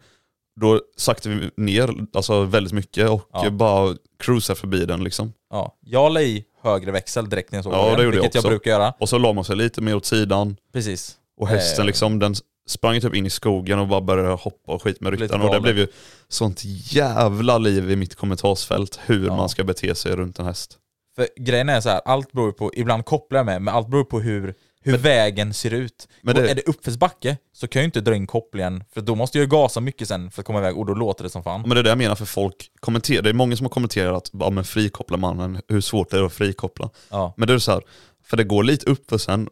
Speaker 3: då sakta vi ner alltså väldigt mycket och
Speaker 1: Ja.
Speaker 3: bara cruisade förbi den liksom.
Speaker 1: Ja, jag la i högre växel direkt när jag såg
Speaker 3: Ja,
Speaker 1: den,
Speaker 3: det gjorde jag
Speaker 1: vilket jag,
Speaker 3: också.
Speaker 1: brukar göra.
Speaker 3: Och så la man sig lite mer åt sidan.
Speaker 1: Precis.
Speaker 3: Och hästen
Speaker 1: Eh,
Speaker 3: liksom, den sprang typ in i skogen och bara började hoppa och skit med ryttaren. Och det blev ju sånt jävla liv i mitt kommentarsfält hur
Speaker 1: Ja.
Speaker 3: man ska bete sig runt en häst.
Speaker 1: För grejen är så här, allt beror på, ibland kopplar jag med, men allt beror på hur, hur vägen ser ut.
Speaker 3: Men det-
Speaker 1: är det uppförsbacke så kan jag ju inte dra in kopplingen, för då måste jag ju gasa mycket sen för att komma iväg och då låter det som fan.
Speaker 3: Men det är det jag menar för folk kommenterar, det är många som har kommenterat att ja, men frikoppla mannen, hur svårt det är att frikoppla.
Speaker 1: Ja,
Speaker 3: Men det är så här, för det går lite upp för sen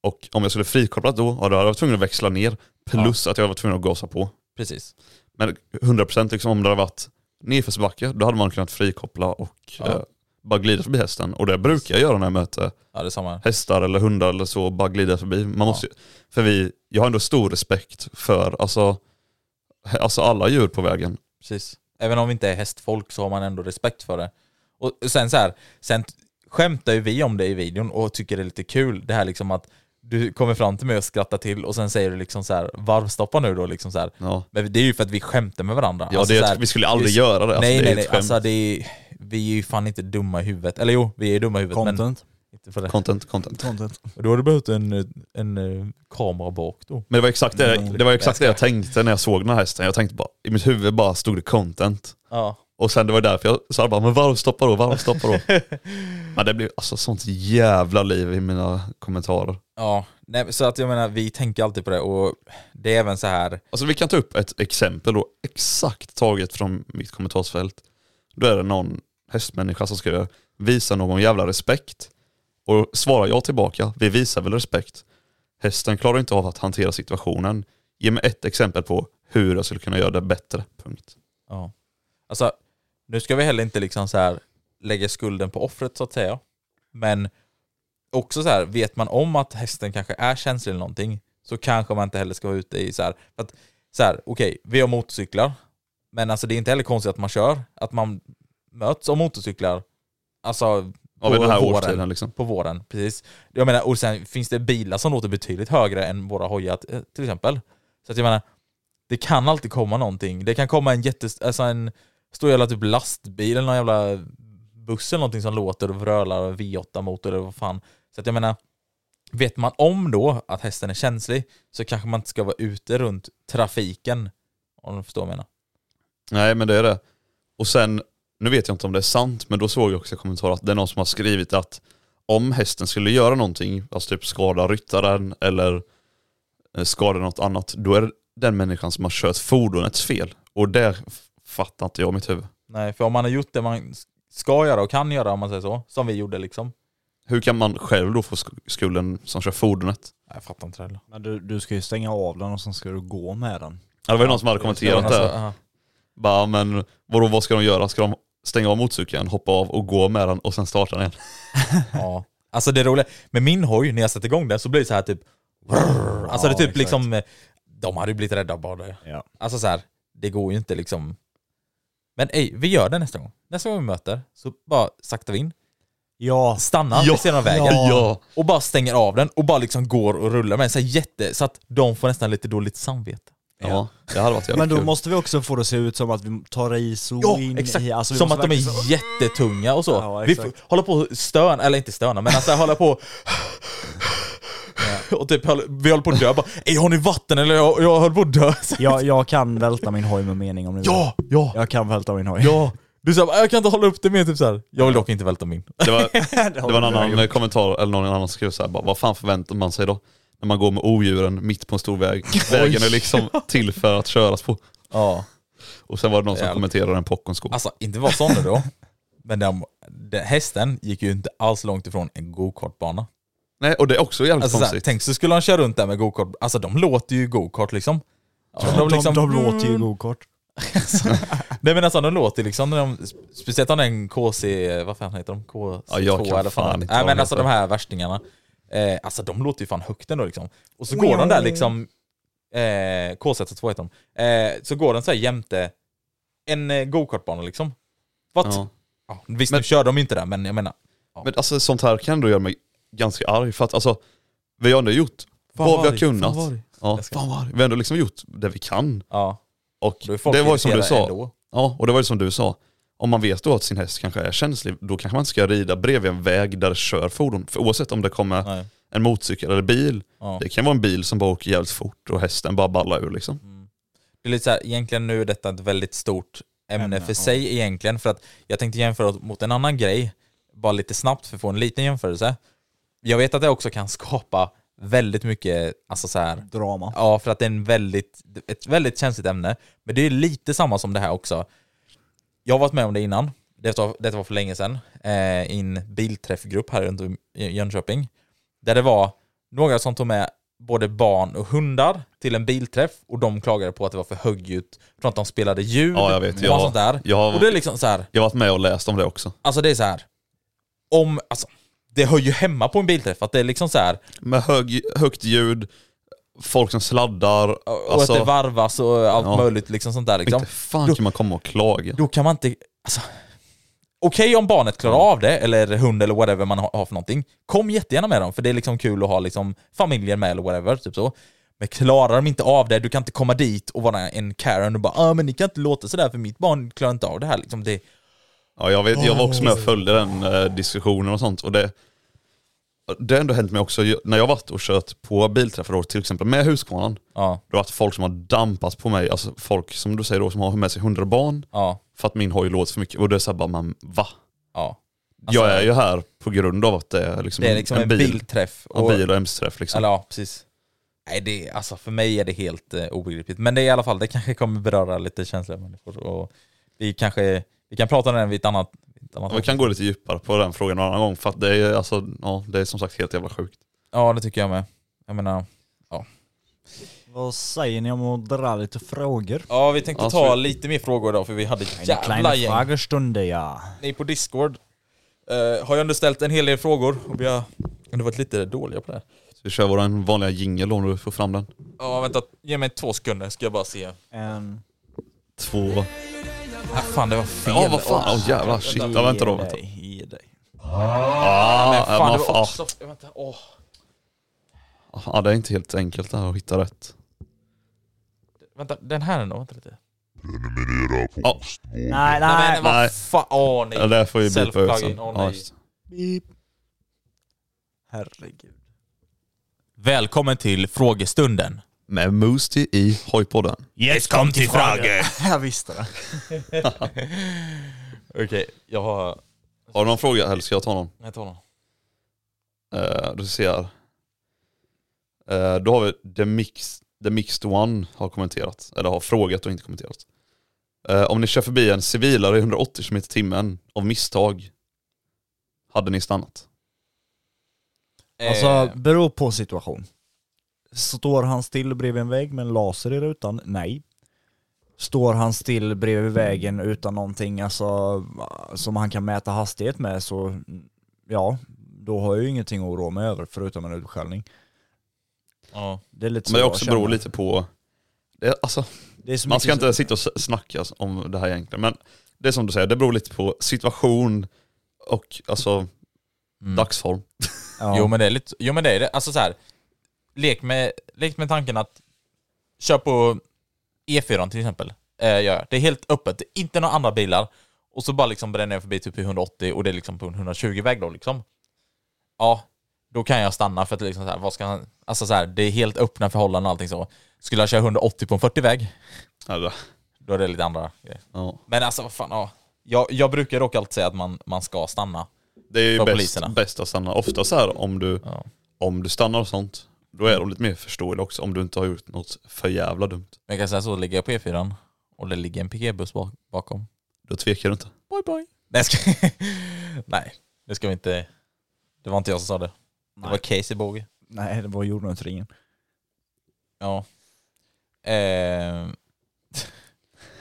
Speaker 3: och om jag skulle frikoppla då, ja, då hade jag varit tvungen att växla ner. Plus att jag var tvungen att gasa på.
Speaker 1: precis.
Speaker 3: Men 100% liksom om det hade varit nedförsbacke, då hade man kunnat frikoppla och
Speaker 1: Ja.
Speaker 3: eh, bara glida förbi hästen. Och det brukar jag göra när jag möter
Speaker 1: Ja,
Speaker 3: hästar eller hundar eller så, bara glida förbi. Man måste, ju- för vi, jag har ändå stor respekt för alltså, alltså alla djur på vägen.
Speaker 1: Precis. Även om vi inte är hästfolk så har man ändå respekt för det. Och sen så här, sen skämtar ju vi om det i videon och tycker det är lite kul. Det här liksom att du kommer fram till mig och skrattar till och sen säger du liksom så här varvstoppa nu då liksom så här.
Speaker 3: Ja,
Speaker 1: Men det är ju för att vi skämtar med varandra.
Speaker 3: ja
Speaker 1: Alltså
Speaker 3: det,
Speaker 1: så här,
Speaker 3: vi skulle aldrig
Speaker 1: är-
Speaker 3: göra det. Alltså,
Speaker 1: nej
Speaker 3: det
Speaker 1: nej nej, alltså det är, vi är ju fan inte dumma i huvudet. Eller jo, vi är dumma i huvudet men
Speaker 2: Content.
Speaker 1: inte för det.
Speaker 3: Content, content.
Speaker 2: Content.
Speaker 1: Och då har du behövt en, en, en eh, kamera bak då.
Speaker 3: Men det var exakt det,
Speaker 1: Mm.
Speaker 3: det, var exakt det jag tänkte när jag såg den här hästen. Jag tänkte bara, i mitt huvud bara stod det content.
Speaker 1: Ja.
Speaker 3: Och sen det var därför jag sa bara, men varvstoppa då, varvstoppa då. men det blev alltså sånt jävla liv i mina kommentarer.
Speaker 1: Ja, nej, så att jag menar vi tänker alltid på det och det är även så här
Speaker 3: Alltså vi kan ta upp ett exempel då, exakt taget från mitt kommentarsfält. Då är det någon hästmänniska som skriver, visa någon jävla respekt. Och svarar jag tillbaka, vi visar väl respekt. Hästen klarar inte av att hantera situationen. Ge mig ett exempel på hur jag skulle kunna göra det bättre. Punkt.
Speaker 1: Ja. Alltså, nu ska vi heller inte liksom så här lägga skulden på offret så att säga. Men också så här, vet man om att hästen kanske är känslig eller någonting så kanske man inte heller ska vara ute i så här. För att, så här, okej, vi har motorcyklar. Men alltså det är inte heller konstigt att man kör, att man möts av motorcyklar. Alltså
Speaker 3: Ja, vid den här
Speaker 1: våren.
Speaker 3: årstiden liksom.
Speaker 1: På våren, precis. Jag menar, och sen finns det bilar som låter betydligt högre än våra hojar till exempel. Så att jag menar, det kan alltid komma någonting. Det kan komma en jättes... Alltså en Står jävla typ lastbil eller någon jävla buss eller någonting som låter och vrölar V8-motor eller vad fan. Så att jag menar, vet man om då att hästen är känslig så kanske man inte ska vara ute runt trafiken Om du förstår vad jag menar.
Speaker 3: Nej men det är det. Och sen, nu vet jag inte om det är sant, men då såg jag också i kommentarer att det är någon som har skrivit att om hästen skulle göra någonting, alltså typ skada ryttaren eller eh, skada något annat, då är det den människan som har kört fordonets fel. Och det fattar inte jag i mitt huvud.
Speaker 1: Nej, för om man har gjort det man ska göra och kan göra om man säger så, som vi gjorde liksom.
Speaker 3: Hur kan man själv då få sk- skulden som kör fordonet?
Speaker 1: Nej, Jag fattar inte det heller.
Speaker 2: Men du, du ska ju stänga av den och sen ska du gå med den.
Speaker 3: Ja, det var ju någon som hade kommenterat
Speaker 1: Alltså,
Speaker 3: det.
Speaker 1: ja.
Speaker 3: Bara, men vadå, vad ska de göra? Ska de stänga av motorcykeln, hoppa av och gå med den och sen starta den igen?
Speaker 1: Ja. Alltså det roliga, med min hoj, när jag sätter igång den så blir det så här typ... Alltså det är typ
Speaker 2: exakt.
Speaker 1: liksom... De hade ju blivit rädda bara det.
Speaker 2: Ja.
Speaker 1: Alltså så här, det går ju inte liksom... Men ej, vi gör det nästa gång. Nästa gång vi möter, så bara saktar vi in,
Speaker 2: Ja,
Speaker 1: stannar
Speaker 3: Ja,
Speaker 1: vid sidan av vägen
Speaker 3: ja.
Speaker 1: och bara stänger av den och bara liksom går och rullar med den så, här jätte, så att de får nästan lite dåligt samvete.
Speaker 3: Ja, det hade varit jävligt
Speaker 2: men då
Speaker 3: kul.
Speaker 2: måste vi också få det att se ut som att vi tar i så
Speaker 1: Ja,
Speaker 2: in
Speaker 1: exakt.
Speaker 2: i... Alltså,
Speaker 1: Som att de är
Speaker 2: så-
Speaker 1: jättetunga och så.
Speaker 2: Ja,
Speaker 1: vi hålla på och stöna, eller inte stöna, men alltså hålla på och typ håll- vi håller på att dö bara har ni vatten eller jag, jag höll på att dö.
Speaker 2: Jag, jag kan välta min hoj med mening om ni vill.
Speaker 1: Ja, ja,
Speaker 2: Jag kan välta min hoj.
Speaker 1: ja. Du sa jag kan inte hålla upp det mer typ så här. Jag vill dock inte välta min.
Speaker 3: Det var,
Speaker 2: det
Speaker 3: var en annan kommentar, eller någon annan skrev såhär bara, vad fan förväntar man sig då? När man går med odjuren mitt på en stor väg. Vägen är liksom till för att köras på.
Speaker 1: Ja.
Speaker 3: Och sen var det någon som
Speaker 1: Jävlar.
Speaker 3: kommenterade en popcornskål.
Speaker 1: Alltså inte var sån då. Men den, den, hästen gick ju inte alls långt ifrån en go-kartbana.
Speaker 3: Nej, och det är också jävligt
Speaker 1: Alltså, så här,
Speaker 3: konstigt.
Speaker 1: tänk så skulle han köra runt där med go-kart. Alltså de låter ju go-kart liksom.
Speaker 2: De,
Speaker 1: liksom-
Speaker 2: de, låter ju gokart.
Speaker 1: Nej men alltså de låter liksom, när de, speciellt om den KC, vad fan heter de? KC2
Speaker 3: Ja, jag kan
Speaker 1: eller
Speaker 3: fan
Speaker 1: fan.
Speaker 3: inte
Speaker 1: Nej
Speaker 3: vad
Speaker 1: men
Speaker 3: de
Speaker 1: alltså
Speaker 3: heter.
Speaker 1: de här värstingarna. Eh, alltså de låter ju fan högt ändå liksom. Och så går de där liksom, eh, KZ2 heter de. Eh, så går den så här jämte en eh, go-kartbana liksom. Vad? Ja.
Speaker 3: Ja.
Speaker 1: visst
Speaker 3: Men-
Speaker 1: nu kör de ju inte där men jag menar.
Speaker 3: Men alltså sånt här kan ändå göra mig ganska arg för att alltså, vi har ändå gjort
Speaker 1: Fan
Speaker 3: vad vi har
Speaker 1: arg,
Speaker 3: kunnat.
Speaker 1: fan vad arg.
Speaker 3: Ja,
Speaker 1: ska-
Speaker 3: fan vad arg. Vi har ändå liksom gjort det vi kan.
Speaker 1: Ja.
Speaker 3: Och det var ju som du sa.
Speaker 1: ändå.
Speaker 3: Ja, och det var ju som du sa. Om man vet då att sin häst kanske är känslig, då kanske man inte ska rida bredvid en väg där det kör fordon. För oavsett om det kommer
Speaker 1: Nej.
Speaker 3: en motorcykel eller bil,
Speaker 1: Ja.
Speaker 3: det kan vara en bil som bara åker jävligt fort och hästen bara ballar ur liksom.
Speaker 1: Det är lite så här, egentligen nu är detta ett väldigt stort ämne,
Speaker 2: Ämne,
Speaker 1: för
Speaker 2: ja.
Speaker 1: sig egentligen, för att jag tänkte jämföra mot en annan grej, bara lite snabbt för att få en liten jämförelse. Jag vet att det också kan skapa väldigt mycket, alltså så här,
Speaker 2: Drama.
Speaker 1: ja för att det är en väldigt, ett väldigt känsligt ämne, men det är lite samma som det här också. Jag har varit med om det innan, det var, det var för länge sedan, eh, i en bilträffgrupp här runt i Jönköping, där det var några som tog med både barn och hundar till en bilträff och de klagade på att det var för högljutt från att de spelade ljud
Speaker 3: Ja, jag vet.
Speaker 1: och
Speaker 3: Jag-
Speaker 1: sånt där.
Speaker 3: jag-
Speaker 1: Och det är liksom så här,
Speaker 3: Jag har varit med och läst om det också.
Speaker 1: alltså det är så här. om, alltså, det hör ju hemma på en bilträff, att det är liksom så här,
Speaker 3: Med hög, högt ljud, folk som sladdar.
Speaker 1: och
Speaker 3: alltså,
Speaker 1: att det varvas och allt
Speaker 3: Ja.
Speaker 1: möjligt liksom sånt där liksom.
Speaker 3: Inte fan kan man komma och klaga.
Speaker 1: Då kan man inte, alltså, Okej om barnet klarar av det, eller hund eller whatever man har har för någonting. Kom jättegärna med dem, för det är liksom kul att ha liksom familjen med eller whatever, typ så. Men klarar de inte av det, du kan inte komma dit och vara en Karen och bara ah, men ni kan inte låta sådär för mitt barn klarar inte av det här liksom. Det,
Speaker 3: Ja, jag, vet, jag var också med och följde den eh, diskussionen och sånt. Och det, det har ändå hänt mig också, när jag varit och kört på bilträffar då, till exempel med Husqvarnan.
Speaker 1: ja,
Speaker 3: Det har varit folk som har dampat på mig, alltså folk som du säger då som har med sig hundra barn
Speaker 1: ja,
Speaker 3: för att min hoj låter för mycket. Och det är såhär bara, man, va?
Speaker 1: ja. Alltså,
Speaker 3: jag är ju här på grund av att det är liksom,
Speaker 1: Det är liksom en, bilträff.
Speaker 3: En bil och MC-träff liksom.
Speaker 1: Eller ja, precis. Nej, det, är- alltså för mig är det helt eh, obegripligt. Men det är i alla fall, det kanske kommer beröra lite känsliga människor. Och vi kanske, vi kan prata om den vid ett annat... Vid ett annat
Speaker 3: Vi kan gå lite djupare på den frågan någon annan gång för att det är, alltså, ja, det är som sagt helt jävla sjukt.
Speaker 1: Ja, det tycker jag med. Jag menar,
Speaker 2: Vad säger ni om att dra lite frågor?
Speaker 1: ja vi tänkte
Speaker 3: Alltså,
Speaker 1: ta lite mer frågor idag för vi hade ett jävla gäng.
Speaker 2: Fragestunde ja.
Speaker 1: Ni på Discord eh, har ju ändå ställt en hel del frågor och vi har ändå varit lite dåliga på det.
Speaker 3: Så vi kör vår vanliga jingel om du får fram den.
Speaker 1: Ja, vänta. Ge mig två sekunder ska jag bara se.
Speaker 2: En...
Speaker 3: Två.
Speaker 1: Ah, fan, det var fel.
Speaker 3: Ja vad fan, åh jävlar shit. Ja, vänta då, vänta.
Speaker 2: Ge dig, ge dig.
Speaker 3: Ah,
Speaker 1: Men fan, det var också... Vänta, åh.
Speaker 3: Ja, det är inte helt enkelt där att hitta rätt.
Speaker 1: Vänta, den här då? Vänta lite.
Speaker 3: Ja,
Speaker 2: Nej,
Speaker 1: Nej,
Speaker 2: nej.
Speaker 1: men vad
Speaker 3: nej.
Speaker 1: fan, åh nej.
Speaker 3: det där får vi bipa ut sen.
Speaker 1: åh nej.
Speaker 2: Beep. Herregud.
Speaker 1: Välkommen till frågestunden.
Speaker 3: Med Moosty i Hojpodden.
Speaker 5: Yes, kom till Frage.
Speaker 2: Jag visste det.
Speaker 1: Okej, jag har...
Speaker 3: Har du någon fråga eller ska jag ta någon?
Speaker 1: Jag tar någon.
Speaker 3: Uh, du ser. Uh, då har vi The, Mix, The Mixed One har kommenterat, eller har frågat och inte kommenterat. Eh, om ni kör förbi en civilare i 180 km i timmen av misstag, hade ni stannat?
Speaker 2: Alltså,
Speaker 1: Eh,
Speaker 2: beror på situation. Står han still bredvid en vägg med en laser i rutan? Nej. Står han still bredvid vägen utan någonting alltså, som han kan mäta hastighet med så ja, då har jag ju ingenting att oroa mig över förutom en utskällning.
Speaker 1: ja.
Speaker 2: Det är lite
Speaker 3: Men det
Speaker 2: så
Speaker 3: också beror lite på, det, alltså,
Speaker 2: det
Speaker 3: man ska inte
Speaker 2: så-
Speaker 3: sitta och snacka om det här egentligen, men det är som du säger, det beror lite på situation och alltså
Speaker 1: Mm.
Speaker 3: dagsform.
Speaker 2: ja.
Speaker 1: Jo men det är lite, jo men det är det. Alltså så här. Lek med, lek med tanken att kör på E4 till exempel. Eh, jag. Det är helt öppet, det är inte några andra bilar. Och så bara liksom bränner jag förbi typ i 180 och det är liksom på en 120-väg då liksom. Ja, då kan jag stanna för att liksom så här, vad ska han, alltså så här, det är helt öppna förhållanden och allting så. Skulle jag köra 180 på en 40-väg,
Speaker 3: Eller,
Speaker 1: då är det lite andra grejer.
Speaker 3: ja.
Speaker 1: Men alltså vad fan, ja. Jag, jag brukar dock alltid säga att man, man ska stanna.
Speaker 3: Det är ju bäst, bäst att stanna. Ofta så här om du,
Speaker 1: Ja.
Speaker 3: om du stannar och sånt, då är de lite mer förståeliga också om du inte har gjort något för jävla dumt.
Speaker 1: Men jag kan säga så, ligger jag på E4 och det ligger en piketbuss bak, bakom.
Speaker 3: Då tvekar du inte.
Speaker 1: Bye bye. Nej, ska... Nej, det ska vi inte... Det var inte jag som sa det. Det var Casey Båge.
Speaker 2: Nej, det var jordnötsringen.
Speaker 1: Ja. Eh...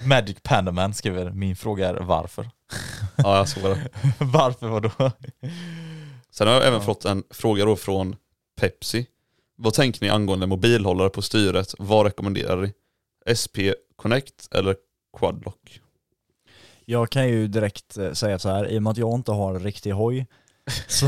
Speaker 1: Magic Panaman skriver, min fråga är varför?
Speaker 3: Ja, jag såg det.
Speaker 1: varför vadå?
Speaker 3: Sen har jag även fått en fråga då från Pepsi. Vad tänker ni angående mobilhållare på styret? Vad rekommenderar ni? SP Connect eller Quadlock?
Speaker 2: Jag kan ju direkt eh, säga så här, i och med att jag inte har en riktig hoj så,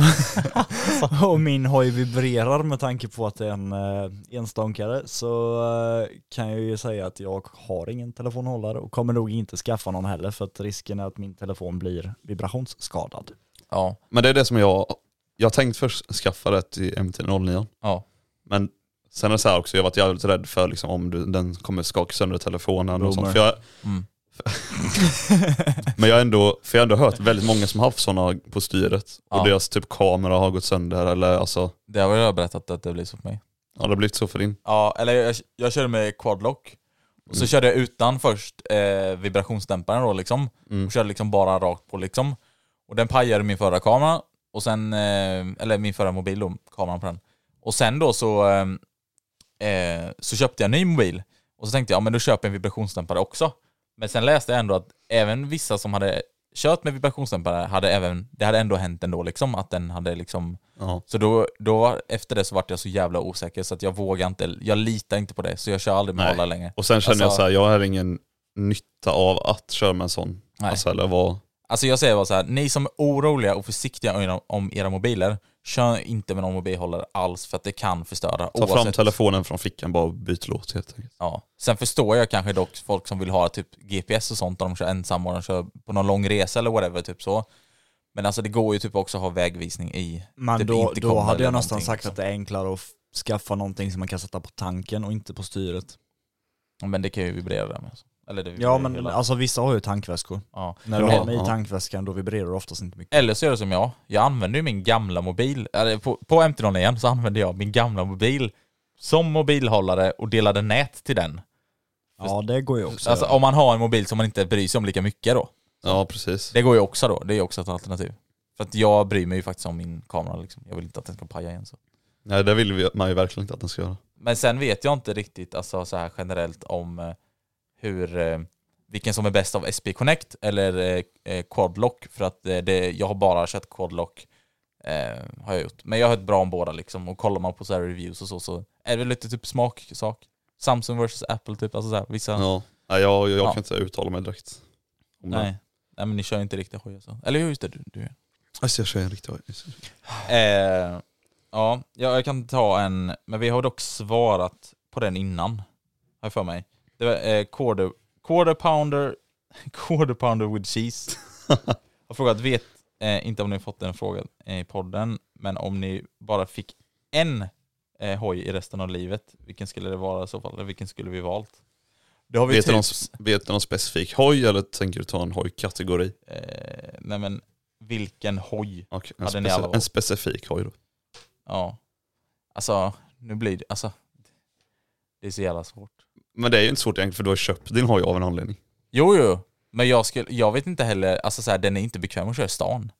Speaker 2: och min hoj vibrerar med tanke på att det är en eh, enstånkare så eh, kan jag ju säga att jag har ingen telefonhållare och kommer nog inte skaffa någon heller för att risken är att min telefon blir vibrationsskadad.
Speaker 1: Ja,
Speaker 3: Men det är det som jag, jag tänkt först skaffa det till MT-09.
Speaker 1: ja.
Speaker 3: Men sen är det så här också, jag har varit jävligt rädd för liksom, om du, den kommer skaka sönder telefonen och sånt. För jag,
Speaker 1: Mm.
Speaker 3: men jag har ändå, för jag har ändå hört väldigt många som har haft sådana på styret.
Speaker 1: Ja.
Speaker 3: Och deras typ kamera har gått sönder eller alltså,
Speaker 1: Det har jag berättat att det blir så för mig.
Speaker 3: har det blivit så för din?
Speaker 1: Ja, eller jag, jag körde med quadlock. Och så
Speaker 3: Mm.
Speaker 1: körde jag utan först eh, vibrationsdämparen då liksom.
Speaker 3: Mm.
Speaker 1: Och körde liksom bara rakt på liksom. Och den pajade min förra kamera. Och sen, eh, eller min förra mobil då, kameran på den. Och sen då så, eh, eh, så köpte jag en ny mobil. Och så tänkte jag, ja men då köper jag en vibrationsdämpare också. Men sen läste jag ändå att även vissa som hade kört med vibrationsdämpare hade även, det hade ändå hänt ändå liksom, att den hade liksom
Speaker 3: Ja.
Speaker 1: så då, då efter det så vart jag så jävla osäker så att jag vågar inte, jag litar inte på det så jag kör aldrig med
Speaker 3: Nej.
Speaker 1: hållare längre.
Speaker 3: Och sen känner jag
Speaker 1: Alltså-
Speaker 3: så här, jag har ingen nytta av att köra med en sån.
Speaker 1: Nej.
Speaker 3: Alltså, eller vad,
Speaker 1: Alltså jag säger bara så här, ni som är oroliga och försiktiga om era mobiler, kör inte med någon mobilhållare alls för att det kan förstöra.
Speaker 3: ta fram telefonen från fickan bara och byt låt helt enkelt.
Speaker 1: Ja. Sen förstår jag kanske dock folk som vill ha typ GPS och sånt när de kör ensamma och de kör på någon lång resa eller whatever, typ så. Men alltså det går ju typ också att ha vägvisning i
Speaker 2: Men
Speaker 1: typ
Speaker 2: då, då hade jag nästan sagt
Speaker 1: liksom.
Speaker 2: att det är enklare att skaffa någonting som man kan sätta på tanken och inte på styret.
Speaker 1: Men det kan ju vibrera där med. alltså. Eller det
Speaker 2: Ja men
Speaker 1: hela-
Speaker 2: alltså vissa har ju tankväskor.
Speaker 1: ja.
Speaker 2: När du har med i tankväskan då vibrerar det oftast inte mycket.
Speaker 1: Eller så är det som jag, jag använder ju min gamla mobil, eller på, på MT-0 igen så använde jag min gamla mobil som mobilhållare och delade nät till den.
Speaker 2: Ja det går ju också.
Speaker 1: Alltså om man har en mobil som man inte bryr sig om lika mycket då.
Speaker 3: Ja precis.
Speaker 1: Det går ju också då, det är också ett alternativ. För att jag bryr mig ju faktiskt om min kamera liksom. Jag vill inte att den ska paja igen så.
Speaker 3: Nej det vill vi- man ju verkligen inte att den ska göra.
Speaker 1: Men sen vet jag inte riktigt alltså, så här generellt om eh, hur, eh, vilken som är bäst av SP Connect eller eh, eh, Quadlock. För att det, jag har bara kört Quadlock, eh, har jag gjort. Men jag har hört bra om båda liksom. Och kollar man på så här reviews och så, så är det lite typ smaksak. Samsung versus Apple typ, alltså så här, vissa...
Speaker 3: Ja. Nej, jag, jag
Speaker 1: Ja.
Speaker 3: kan inte uttala mig direkt. Om
Speaker 1: Nej. Nej men ni kör inte riktigt hoj och så. Eller just det, du, du.
Speaker 3: Det. Alltså jag kör en riktig
Speaker 1: Eh, ja, jag kan ta en, men vi har dock svarat på den innan, har jag för mig. Det var eh, quarter, quarter pounder, quarter pounder with cheese. Jag har frågat, vet eh, inte om ni har fått den frågan i podden, men om ni bara fick en eh, hoj i resten av livet, vilken skulle det vara i så fall? Eller vilken skulle vi valt? Det har vi
Speaker 3: Vet du, någon,
Speaker 1: typ,
Speaker 3: vet du någon specifik hoj eller tänker du ta en hojkategori?
Speaker 1: eh, nej men vilken hoj?
Speaker 3: Okay,
Speaker 1: Hade ni alla valt?
Speaker 3: en specifik hoj då.
Speaker 1: Ja. Alltså, nu blir det, alltså. Det är så jävla svårt.
Speaker 3: Men det är ju inte svårt egentligen för du har köpt din hoj av en anledning.
Speaker 1: Jo, jo. Men jag, skulle, jag vet inte heller, alltså så här, den är inte bekväm att köra i stan.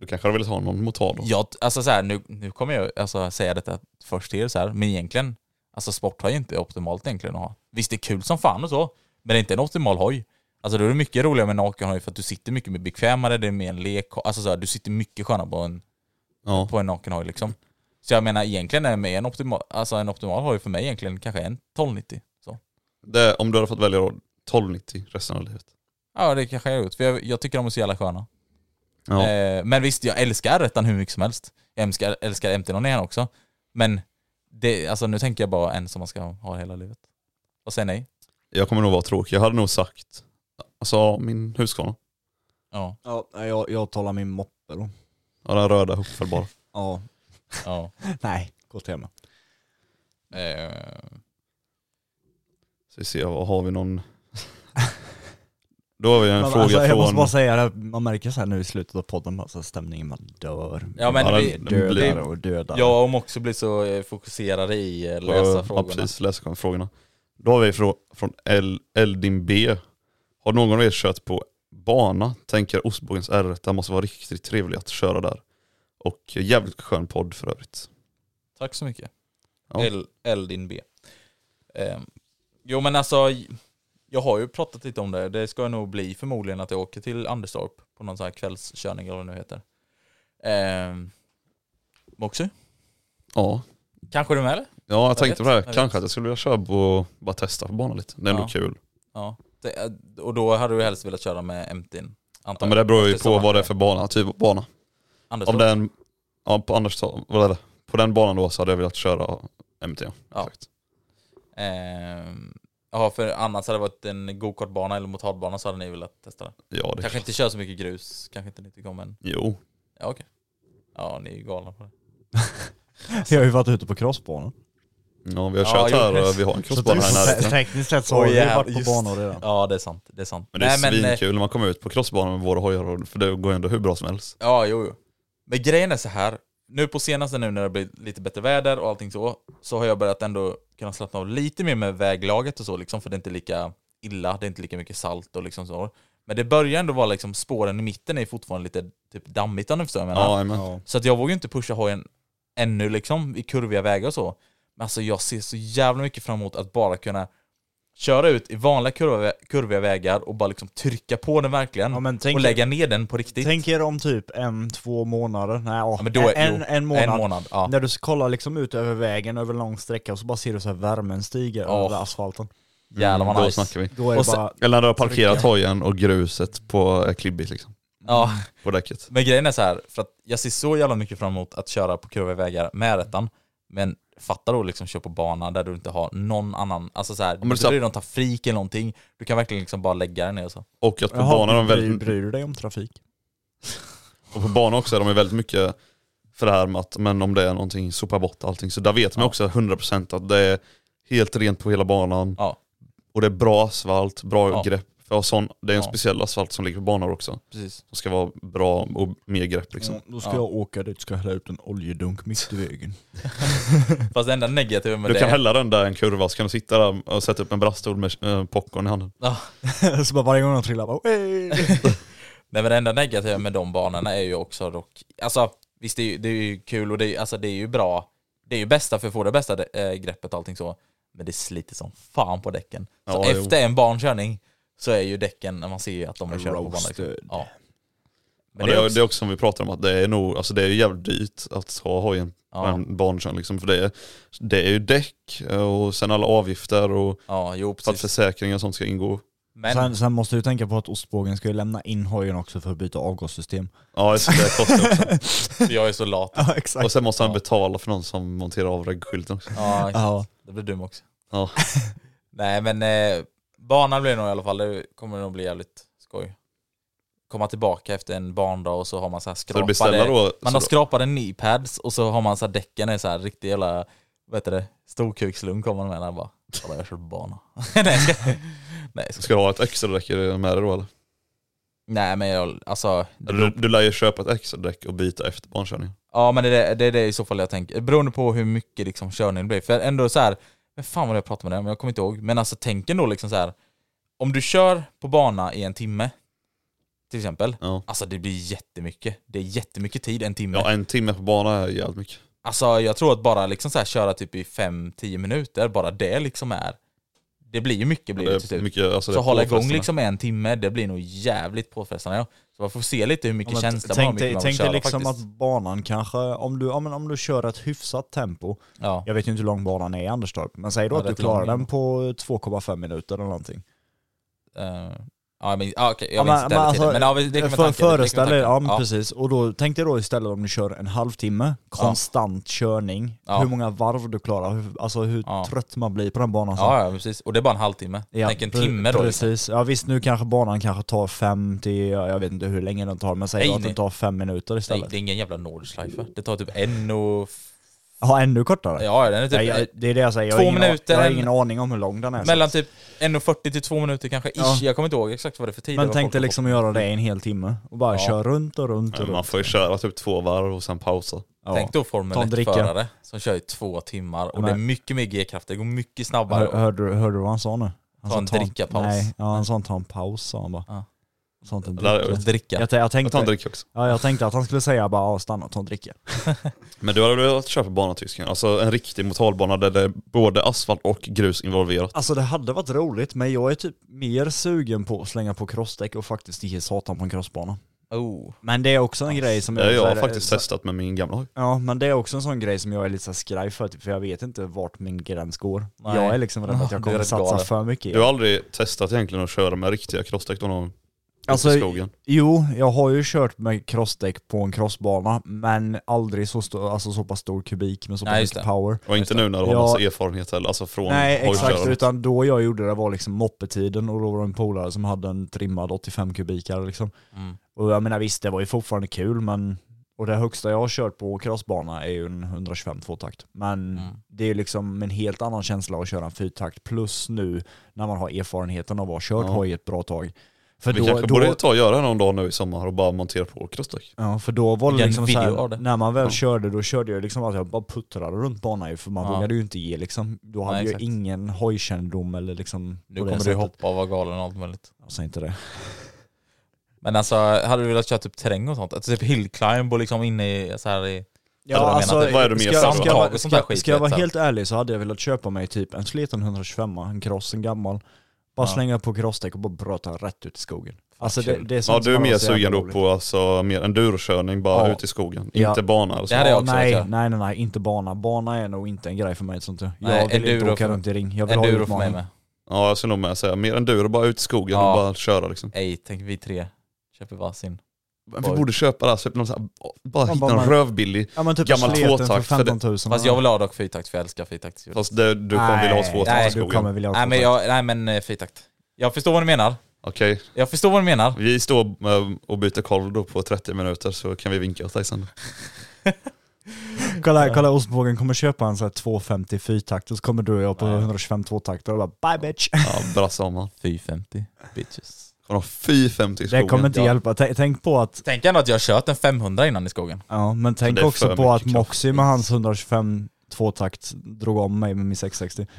Speaker 3: Du kanske hade velat ha någon motard då?
Speaker 1: Jag, alltså så här, nu, nu kommer jag alltså, säga detta först till er så här, men egentligen, alltså sporthoj är inte optimalt egentligen att ha. Visst det är kul som fan och så, men det är inte en optimal hoj. Alltså då är det mycket roligare med en nakenhoj för att du sitter mycket mer bekvämare, det är mer en lek, alltså så här, du sitter mycket skönare på en,
Speaker 3: Ja.
Speaker 1: på en nakenhoj liksom. Så jag menar egentligen är en optimal, alltså en optimal hoj för mig egentligen kanske en 1290.
Speaker 3: Det, om du hade fått välja då, 1290 resten av livet.
Speaker 1: Ja det kanske jag har gjort, för jag, jag tycker de är så jävla sköna.
Speaker 3: Ja.
Speaker 1: Eh, men visst, jag älskar R1 hur mycket som helst. Jag älskar, älskar MT-09 också. Men det, alltså, nu tänker jag bara en som man ska ha hela livet. Vad säger ni?
Speaker 3: Jag kommer nog vara tråkig. Jag hade nog sagt, alltså min Husqvarna.
Speaker 1: Ja.
Speaker 2: Ja, jag, jag talar min moppe då.
Speaker 3: Ja den röda uppfällbara.
Speaker 2: Ja,
Speaker 1: ja.
Speaker 2: nej, KTM.
Speaker 1: Eh,
Speaker 3: Så vi ser, vad har vi någon... Då har vi en
Speaker 2: Men
Speaker 3: fråga
Speaker 2: alltså, jag
Speaker 3: från...
Speaker 2: måste bara säga det, man märker så här nu i slutet av podden, alltså stämningen man dör.
Speaker 1: Ja, men
Speaker 3: Ja,
Speaker 1: vi-
Speaker 2: dödare
Speaker 3: blir-
Speaker 2: och dödare.
Speaker 1: jag om också blir så eh, fokuserade i eh, läsa
Speaker 3: Ja,
Speaker 1: frågorna.
Speaker 3: precis, läsa frågorna. Då har vi frå, från El, Eldin B. Har någon av er kört på bana? Tänker Ostbågens R1 det måste vara riktigt trevligt att köra där. Och jävligt skön podd för övrigt.
Speaker 1: Tack så mycket.
Speaker 3: Ja.
Speaker 1: L, Eldin B. Eh, jo men alltså, jag har ju pratat lite om det. Det ska nog bli förmodligen att jag åker till Anderstorp på någon sån här kvällskörning eller vad det nu heter. Eh, Moxie?
Speaker 3: Ja,
Speaker 1: Kanske du med eller?
Speaker 3: ja jag tänkte
Speaker 1: vet,
Speaker 3: på det här.
Speaker 1: jag.
Speaker 3: Kanske att jag skulle vilja köra och bara testa på banan lite. Det är ändå
Speaker 1: Ja.
Speaker 3: kul.
Speaker 1: Ja. Det, och då hade du helst velat köra med MT'n?
Speaker 3: Ja, men det beror ju på vad det är för bana, typ av bana. Om
Speaker 1: Anderstorp?
Speaker 3: det är en, ja på Anderstorp, vad är det? På den banan då så hade jag velat köra MT. Ja.
Speaker 1: Ja.
Speaker 3: Exakt.
Speaker 1: Ehm, Ja, för annars hade det varit en gokartbana eller motardbana så hade ni velat testa det.
Speaker 3: Ja det
Speaker 1: Kanske
Speaker 3: klart.
Speaker 1: inte köra så mycket grus, kanske inte ni tycker om men
Speaker 3: Jo.
Speaker 1: ja okej. Ja, ni är ju galna på det.
Speaker 2: Jag har ju varit ute på crossbanan.
Speaker 3: Ja vi har
Speaker 1: Ja,
Speaker 3: kört
Speaker 1: jo,
Speaker 3: här och vi har en crossbana här närheten.
Speaker 2: tekniskt sett så har vi varit på
Speaker 1: just-
Speaker 2: banor redan.
Speaker 1: Ja, det är sant. Det är sant.
Speaker 3: Men det är
Speaker 1: Nej, men, eh,
Speaker 3: svinkul när man kommer ut på crossbanan med våra hojar för det går ändå hur bra som helst.
Speaker 1: Ja, jo, jo. Men grejen är så här. Nu på senaste nu när det blir lite bättre väder och allting så, så har jag börjat ändå kunna slappna av lite mer med väglaget och så liksom, för det är inte lika illa, det är inte lika mycket salt och liksom så. Men det börjar ändå vara liksom, spåren i mitten är fortfarande lite typ dammigt om du förstår vad jag menar.
Speaker 3: Ja.
Speaker 1: Så att jag vågar inte pusha hojen ännu liksom i kurviga vägar och så. Men alltså jag ser så jävla mycket fram emot att bara kunna köra ut i vanliga kurviga, kurviga vägar och bara liksom trycka på den verkligen
Speaker 2: Ja, men tänk-
Speaker 1: och lägga ner den på riktigt.
Speaker 2: Tänk er om typ en, två månader, nej ja,
Speaker 1: Ja, men då är-
Speaker 2: en,
Speaker 1: jo,
Speaker 2: en månad.
Speaker 1: en månad, ja.
Speaker 2: När du kollar liksom ut över vägen över en lång sträcka och så bara ser du så här värmen stiga
Speaker 1: Ja.
Speaker 2: över asfalten.
Speaker 1: Jävlar vad
Speaker 3: Då
Speaker 1: nice.
Speaker 3: snackar vi.
Speaker 2: Då
Speaker 1: Och sen-
Speaker 2: bara,
Speaker 3: Eller när du har parkerat
Speaker 2: Trycka.
Speaker 3: hojen och gruset på är klibbigt liksom.
Speaker 1: Ja,
Speaker 3: På däcket.
Speaker 1: men grejen är så här, för att jag ser så jävla mycket fram emot att köra på kurviga vägar med rättan. Men fatta då liksom köra på bana där du inte har någon annan, alltså så här,
Speaker 3: men
Speaker 1: du bryr dig om trafik eller någonting. Du kan verkligen liksom bara lägga den ner och så.
Speaker 3: Och att på
Speaker 2: jaha,
Speaker 3: banan är de
Speaker 2: bryr,
Speaker 3: väldigt,
Speaker 2: bryr du dig om trafik?
Speaker 3: och på banan också är de väldigt mycket för det här med att men om det är någonting, sopa bort allting. Så där vet man
Speaker 1: Ja.
Speaker 3: också 100% att det är helt rent på hela banan.
Speaker 1: Ja.
Speaker 3: Och det är bra asfalt, bra
Speaker 1: Ja.
Speaker 3: grepp. För sån, det är en
Speaker 1: Ja.
Speaker 3: speciell asfalt som ligger på banor också.
Speaker 1: Precis.
Speaker 3: Som ska vara bra och mer grepp liksom.
Speaker 2: då ska
Speaker 1: Ja.
Speaker 2: jag åka dit, ska hälla ut en oljedunk mitt i vägen.
Speaker 1: Fast det enda negativa med
Speaker 3: Du
Speaker 1: det...
Speaker 3: kan hälla den där en kurva så kan du sitta där och sätta upp en braststol med eh, popcorn i handen.
Speaker 1: Ja.
Speaker 2: så bara varje gång de trillar bara!
Speaker 1: Nej men det enda negativa med de banorna är ju också dock, alltså visst det är, ju- det är ju kul och det är, alltså, det är ju bra, det är ju bästa för att få det bästa äh, greppet och allting så, men det sliter som fan på däcken. Så
Speaker 3: Ja, jo.
Speaker 1: efter en bankörning så är ju däcken, när man ser att de är körda på banan. Liksom.
Speaker 2: Roasted.
Speaker 1: Ja.
Speaker 3: Men det, är, det är också som vi pratar om att det är nog, alltså det är ju jävligt dyrt att ha hojen på
Speaker 1: Ja.
Speaker 3: en bankörning liksom. För det är, det är ju däck och sen alla avgifter och
Speaker 1: ja, jo
Speaker 3: för att försäkringar och sånt ska ingå.
Speaker 1: Men,
Speaker 2: Sen, sen måste du tänka på att ostbågen ska ju lämna in hojen också för att byta avgassystem.
Speaker 3: Ja det det kostar också.
Speaker 1: jag är så lat.
Speaker 2: Ja exakt.
Speaker 3: Och sen måste han
Speaker 1: Ja.
Speaker 3: betala för någon som monterar av reggskylten också.
Speaker 1: Ja,
Speaker 2: Ja.
Speaker 1: det blir dum också.
Speaker 3: Ja.
Speaker 1: Nej men eh, banan blir nog i alla fall, det kommer nog bli jävligt skoj. Komma tillbaka efter en bandag och så har man så här
Speaker 3: Så du
Speaker 1: skrapade,
Speaker 3: då?
Speaker 1: man
Speaker 3: så
Speaker 1: har
Speaker 3: då-
Speaker 1: skrapade knee pads och så har man så här däcken är så här riktigt jävla vad heter det, storkukslugn kommer han med han bara, "Kolla, jag kör bana. Nej, jag ska, nej,
Speaker 3: du ha ett extra däck med dig då eller?
Speaker 1: nej men jag, alltså, det
Speaker 3: Du, du lär ju köpa ett extra däck och byta efter bankörningen.
Speaker 1: Ja men det är det, det är det i så fall jag tänker, beroende på hur mycket liksom körningen blir. För ändå så här, men fan vad jag pratade med det, men jag kommer inte ihåg. Men alltså tänk ändå liksom så här. om du kör på bana i en timme, till exempel,
Speaker 3: Ja.
Speaker 1: alltså det blir jättemycket. Det är jättemycket tid, en timme.
Speaker 3: ja, en timme på bana är jävligt mycket.
Speaker 1: Alltså jag tror att bara liksom så här köra typ i 5-10 minuter, bara det liksom är, det blir ju mycket blir det, till
Speaker 3: Det är
Speaker 1: slut.
Speaker 3: mycket, alltså det
Speaker 1: så hålla igång liksom en timme, det blir nog jävligt påfrestande. Ja. Så man får se lite hur mycket
Speaker 2: Ja,
Speaker 1: känsla man har,
Speaker 2: tänk tänk dig liksom
Speaker 1: faktiskt.
Speaker 2: att banan kanske, om du, ja, men om du kör ett hyfsat tempo,
Speaker 1: Ja.
Speaker 2: jag vet ju inte hur lång banan är i Anderstorp, men säg då
Speaker 1: Ja,
Speaker 2: att du klarar
Speaker 1: lång.
Speaker 2: den på 2,5 minuter eller någonting.
Speaker 1: Eh, ja, men, ja, okej, jag
Speaker 2: Ja,
Speaker 1: minns
Speaker 2: men-
Speaker 1: inte
Speaker 2: alltså,
Speaker 1: Men ja, det
Speaker 2: för, föreställ
Speaker 1: tanka.
Speaker 2: ja men precis. Och då tänk dig då istället om du kör en halvtimme, konstant körning,
Speaker 1: Ja.
Speaker 2: hur många varv du klarar, hur, alltså hur
Speaker 1: Ja.
Speaker 2: trött man blir på den banan sen.
Speaker 1: Ja, ja, precis. Och det är bara en halvtimme.
Speaker 2: Ja,
Speaker 1: Tänk en timme då. Liksom.
Speaker 2: Precis. Ja visst, nu kanske banan kanske tar fem till, ja, jag vet inte hur länge den tar, men säg
Speaker 1: Nej,
Speaker 2: att
Speaker 1: nej.
Speaker 2: den tar fem minuter
Speaker 1: Nej,
Speaker 2: istället.
Speaker 1: det är ingen jävla Nordschleife. Det tar typ en och...
Speaker 2: Ja, ännu kortare?
Speaker 1: Ja, den är typ...
Speaker 2: Nej, jag, det är det jag säger, jag
Speaker 1: två
Speaker 2: har, ingen,
Speaker 1: minuter,
Speaker 2: jag har
Speaker 1: en-
Speaker 2: ingen aning om hur lång den är.
Speaker 1: mellan typ 1.40 till 2 minuter kanske, ish.
Speaker 2: Ja.
Speaker 1: Jag kommer inte ihåg exakt vad det är för tid.
Speaker 2: Men tänk dig liksom
Speaker 1: fått.
Speaker 2: göra det i en hel timme och bara
Speaker 1: Ja.
Speaker 2: köra runt och runt och runt.
Speaker 3: man får ju köra typ två varv och sen pausa.
Speaker 2: Ja.
Speaker 1: Tänk då Formel
Speaker 2: Ta en dricka.
Speaker 1: 1-förare som kör i två timmar och
Speaker 2: Men-
Speaker 1: det är mycket mer G-kraft, det går mycket snabbare.
Speaker 2: Hör, hörde, du- hörde du vad han sa nu? Han
Speaker 1: Ta en drickapaus.
Speaker 2: Nej, ja, han sa ta en paus sa han bara.
Speaker 1: Ja.
Speaker 2: Inte en dricka.
Speaker 1: Dricka.
Speaker 2: Jag, jag,
Speaker 3: Jag
Speaker 2: tänkte,
Speaker 3: drick också.
Speaker 2: ja, jag tänkte att han skulle säga bara ja, stanna och ta en dricka.
Speaker 3: Men du hade velat köpa bana tysken? Alltså en riktig motalbana där det är både asfalt och grus involverat.
Speaker 2: Alltså det hade varit roligt men jag är typ mer sugen på att slänga på crossdäck och faktiskt ge satan på en crossbana.
Speaker 1: Oh.
Speaker 2: Men det är också en grej som
Speaker 3: Det har
Speaker 2: så
Speaker 3: jag
Speaker 2: här-
Speaker 3: faktiskt
Speaker 2: så-
Speaker 3: testat med min gamla hoj.
Speaker 2: Ja men det är också en sån grej som jag är lite så skraj för, typ, för jag vet inte vart min gräns går.
Speaker 1: Nej.
Speaker 2: Jag är liksom rädd att
Speaker 1: Du
Speaker 2: jag kommer satsa
Speaker 1: galen.
Speaker 2: för mycket.
Speaker 3: Du har aldrig testat egentligen att köra med riktiga crossdäck någon
Speaker 2: Alltså,
Speaker 3: i skogen?
Speaker 2: Jo, jag har ju kört med crossdäck på en crossbana, men aldrig så, stor, alltså så pass stor kubik med så pass
Speaker 1: Nej, just
Speaker 2: mycket
Speaker 1: det.
Speaker 2: power.
Speaker 3: Och inte nu när du har
Speaker 2: Ja.
Speaker 3: massa erfarenhet heller, alltså från
Speaker 2: Nej exakt,
Speaker 3: hojkörare.
Speaker 2: utan då jag gjorde det var liksom moppetiden och då var det en polare som hade en trimmad 85 kubikare liksom.
Speaker 1: Mm.
Speaker 2: Och jag menar visst, det var ju fortfarande kul men och det högsta jag har kört på crossbana är ju en 125 tvåtakt. Men
Speaker 1: Mm.
Speaker 2: det är ju liksom en helt annan känsla att köra en fyrtakt plus nu när man har erfarenheten av att ha kört
Speaker 3: Ja.
Speaker 2: hoj ett bra tag. För
Speaker 3: Vi
Speaker 2: då,
Speaker 3: kanske
Speaker 2: då,
Speaker 3: borde ta och göra någon dag nu i sommar och bara montera på crossdäck.
Speaker 2: Ja för då var det
Speaker 1: en
Speaker 2: liksom så
Speaker 1: video av
Speaker 2: här,
Speaker 1: det.
Speaker 2: när man väl
Speaker 3: Ja.
Speaker 2: körde då körde jag liksom att jag bara puttrade runt banan ju för man
Speaker 1: Ja.
Speaker 2: vågade ju inte ge liksom, då hade
Speaker 1: Nej,
Speaker 2: jag
Speaker 1: exakt.
Speaker 2: ingen hojkännedom eller liksom
Speaker 1: Nu kommer du
Speaker 2: sättet.
Speaker 1: hoppa och vara galen och allt möjligt.
Speaker 2: Alltså inte det.
Speaker 1: Men alltså, hade du velat köra typ terräng och sånt? Alltså typ hillclimb och liksom inne i så här i...
Speaker 2: Ja, alltså,
Speaker 1: menar du?
Speaker 3: Vad är det mer
Speaker 2: ska, ska, ska, jag- ska, jag vara
Speaker 1: du.
Speaker 2: helt ärlig så hade jag velat köpa mig typ en sliten 125 en cross, en gammal. Bara
Speaker 1: Ja.
Speaker 2: slänga på crossdäck och bara bröta rätt ut i skogen. Alltså det, det är
Speaker 3: Ja du är mer sugen då på alltså, mer endurokörning bara
Speaker 2: Ja.
Speaker 3: ut i skogen,
Speaker 2: Ja.
Speaker 3: inte bana eller så.
Speaker 1: Det hade jag också
Speaker 2: nej, nej nej nej, inte bana. Bana är nog inte en grej för mig sånt. Jag
Speaker 1: Nej,
Speaker 2: vill inte
Speaker 1: enduro
Speaker 2: åka
Speaker 1: för-
Speaker 2: runt i ring. Jag vill ha
Speaker 1: Enduro för mig
Speaker 2: utmaning.
Speaker 1: med.
Speaker 3: Ja jag skulle nog med säga, mer enduro, bara ut i skogen
Speaker 1: Ja.
Speaker 3: och bara köra liksom.
Speaker 1: Ej, tänk vi tre köper varsin.
Speaker 3: Vi
Speaker 1: Oj.
Speaker 3: borde köpa det här, så någon så här, bara hitta
Speaker 2: bara
Speaker 3: någon
Speaker 2: man-
Speaker 3: rövbillig,
Speaker 2: Ja men typ
Speaker 3: Gammal tvåtakt, för det-
Speaker 2: 15 000.
Speaker 1: Fast jag vill ha dock fyrtakt för jag älskar fyrtakt.
Speaker 3: fast det, du kommer vilja ha två
Speaker 1: nej,
Speaker 3: i
Speaker 2: du
Speaker 3: skogen.
Speaker 2: kommer vilja ha
Speaker 1: Nej men,
Speaker 2: tvåtakt.
Speaker 1: jag, nej men eh, fyrtakt. Jag förstår vad du menar.
Speaker 3: Okej,
Speaker 1: Jag förstår vad du menar.
Speaker 3: vi står eh, och byter kolv då på 30 minuter så kan vi vinka åt dig sen.
Speaker 2: Kolla, kolla ostbågen kommer köpa en sån här 250 fyrtakt och så kommer du och jag på
Speaker 1: Nej.
Speaker 2: 125 tvåtakter och bara bye bitch.
Speaker 3: Ja, brassa om han.
Speaker 1: 450 bitches.
Speaker 3: Kommer ha 450 i skogen.
Speaker 2: Det kommer inte
Speaker 1: Ja.
Speaker 2: hjälpa. Tänk, tänk på att,
Speaker 1: Tänk ändå att jag kört en 500 innan i skogen.
Speaker 2: ja men tänk
Speaker 3: det är
Speaker 2: också
Speaker 3: för
Speaker 2: på att
Speaker 3: mycket kraft.
Speaker 2: Moxie med hans 125 tvåtakt drog om mig med min 660.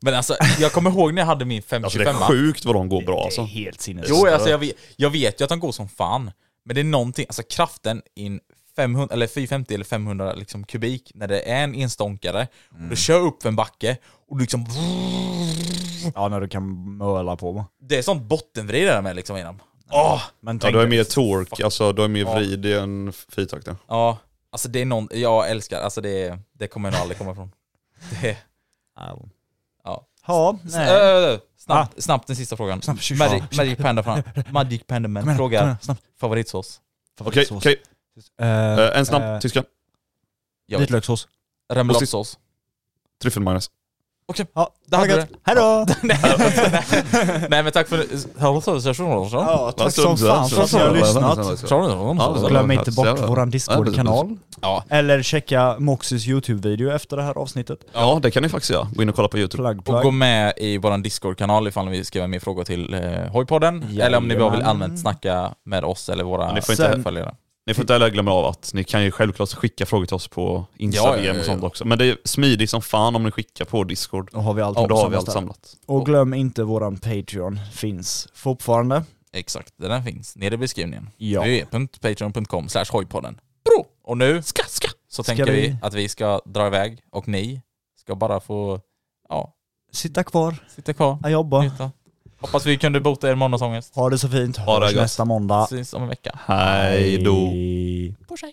Speaker 1: Men alltså, jag kommer ihåg när jag hade min
Speaker 3: Alltså det
Speaker 1: 525
Speaker 3: är sjukt vad de går bra
Speaker 2: Det
Speaker 3: alltså.
Speaker 2: är helt sinnes.
Speaker 1: Jo, alltså jag vet, jag vet ju att de går som fan. Men det är någonting, alltså kraften in 500, eller 450 eller 500 liksom kubik, när det är en enstånkare, och
Speaker 2: Mm.
Speaker 1: du kör upp för en backe, och du liksom...
Speaker 2: Ja när du kan möla på.
Speaker 1: Det är sånt bottenvrid där med liksom genom. Åh!
Speaker 2: Men
Speaker 3: Ja du har mer tork, alltså du har mer
Speaker 1: Ja.
Speaker 3: vrid i en fyrtakt ja.
Speaker 1: Ja, alltså det är någon, jag älskar, alltså det, det kommer jag nog aldrig komma ifrån. Det,
Speaker 2: Ja.
Speaker 1: ja.
Speaker 2: Ja,
Speaker 1: S-
Speaker 2: nej.
Speaker 1: ö, ö, snabbt, snabbt den sista frågan.
Speaker 2: Snabbt.
Speaker 1: Magic, Magic Panda, från, Magic Panda Man frågar
Speaker 2: snabbt.
Speaker 1: favoritsås.
Speaker 3: Okej, okej.
Speaker 2: Eh,
Speaker 3: Eh, en snabb,
Speaker 2: eh,
Speaker 3: tyska.
Speaker 2: Vitlökssås.
Speaker 1: remouladsås.
Speaker 3: Tryffelmajonnäs.
Speaker 1: Okej,
Speaker 2: Ja,
Speaker 1: det
Speaker 2: ha
Speaker 1: hade
Speaker 2: gött. Hej då!
Speaker 1: Nej men tack för... Du
Speaker 2: Ja, tack
Speaker 3: så
Speaker 2: som fan för att ni har lyssnat. Glöm inte bort våran Discord-kanal.
Speaker 1: Ja.
Speaker 2: Eller checka Moxys YouTube-video efter det här avsnittet.
Speaker 3: Ja, det kan ni faktiskt göra. Gå in och kolla på YouTube.
Speaker 2: Plugg,
Speaker 1: Och
Speaker 2: plugg.
Speaker 1: gå med i våran Discord-kanal ifall ni vill skriva mer frågor till eh, Hojpodden.
Speaker 2: Jajamän.
Speaker 1: Eller om ni bara vill allmänt snacka med oss eller våra
Speaker 3: ni får inte-
Speaker 2: Sen-
Speaker 1: följare.
Speaker 3: Ni får inte heller glömma av att ni kan ju självklart skicka frågor till oss på Instagram
Speaker 1: Ja, ja, ja, ja.
Speaker 3: och sånt också. Men det är smidigt som fan om ni skickar på Discord.
Speaker 2: Då har vi allt
Speaker 3: Och då har vi allt samlat.
Speaker 2: Och glöm inte våran Patreon finns fortfarande.
Speaker 1: Exakt, den finns nere i beskrivningen.
Speaker 2: Ja.
Speaker 1: www.patreon.com slash hojpodden. Bro! Och nu
Speaker 3: Ska, ska.
Speaker 1: så
Speaker 2: Ska
Speaker 1: tänker vi
Speaker 2: vi-
Speaker 1: att vi ska dra iväg och ni ska bara få, ja,
Speaker 2: Sitta kvar,
Speaker 1: sitta kvar.
Speaker 2: jag jobbar.
Speaker 1: Njuta. Hoppas vi kunde bota er måndagsångest.
Speaker 2: Ha det så fint,
Speaker 3: Ha det
Speaker 2: hörs
Speaker 3: gott.
Speaker 2: nästa måndag.
Speaker 1: Ses om en vecka.
Speaker 3: Hej då.
Speaker 1: Puss hej.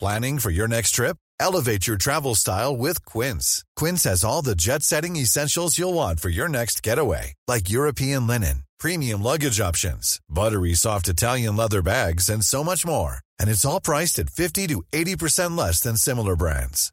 Speaker 7: Planning for your next trip? Elevate your travel style with Quince. Quince has all the jet setting essentials you'll want for your next getaway, like European linen, premium luggage options, buttery soft Italian leather bags, and so much more. And it's all priced at 50 to 80% less than similar brands.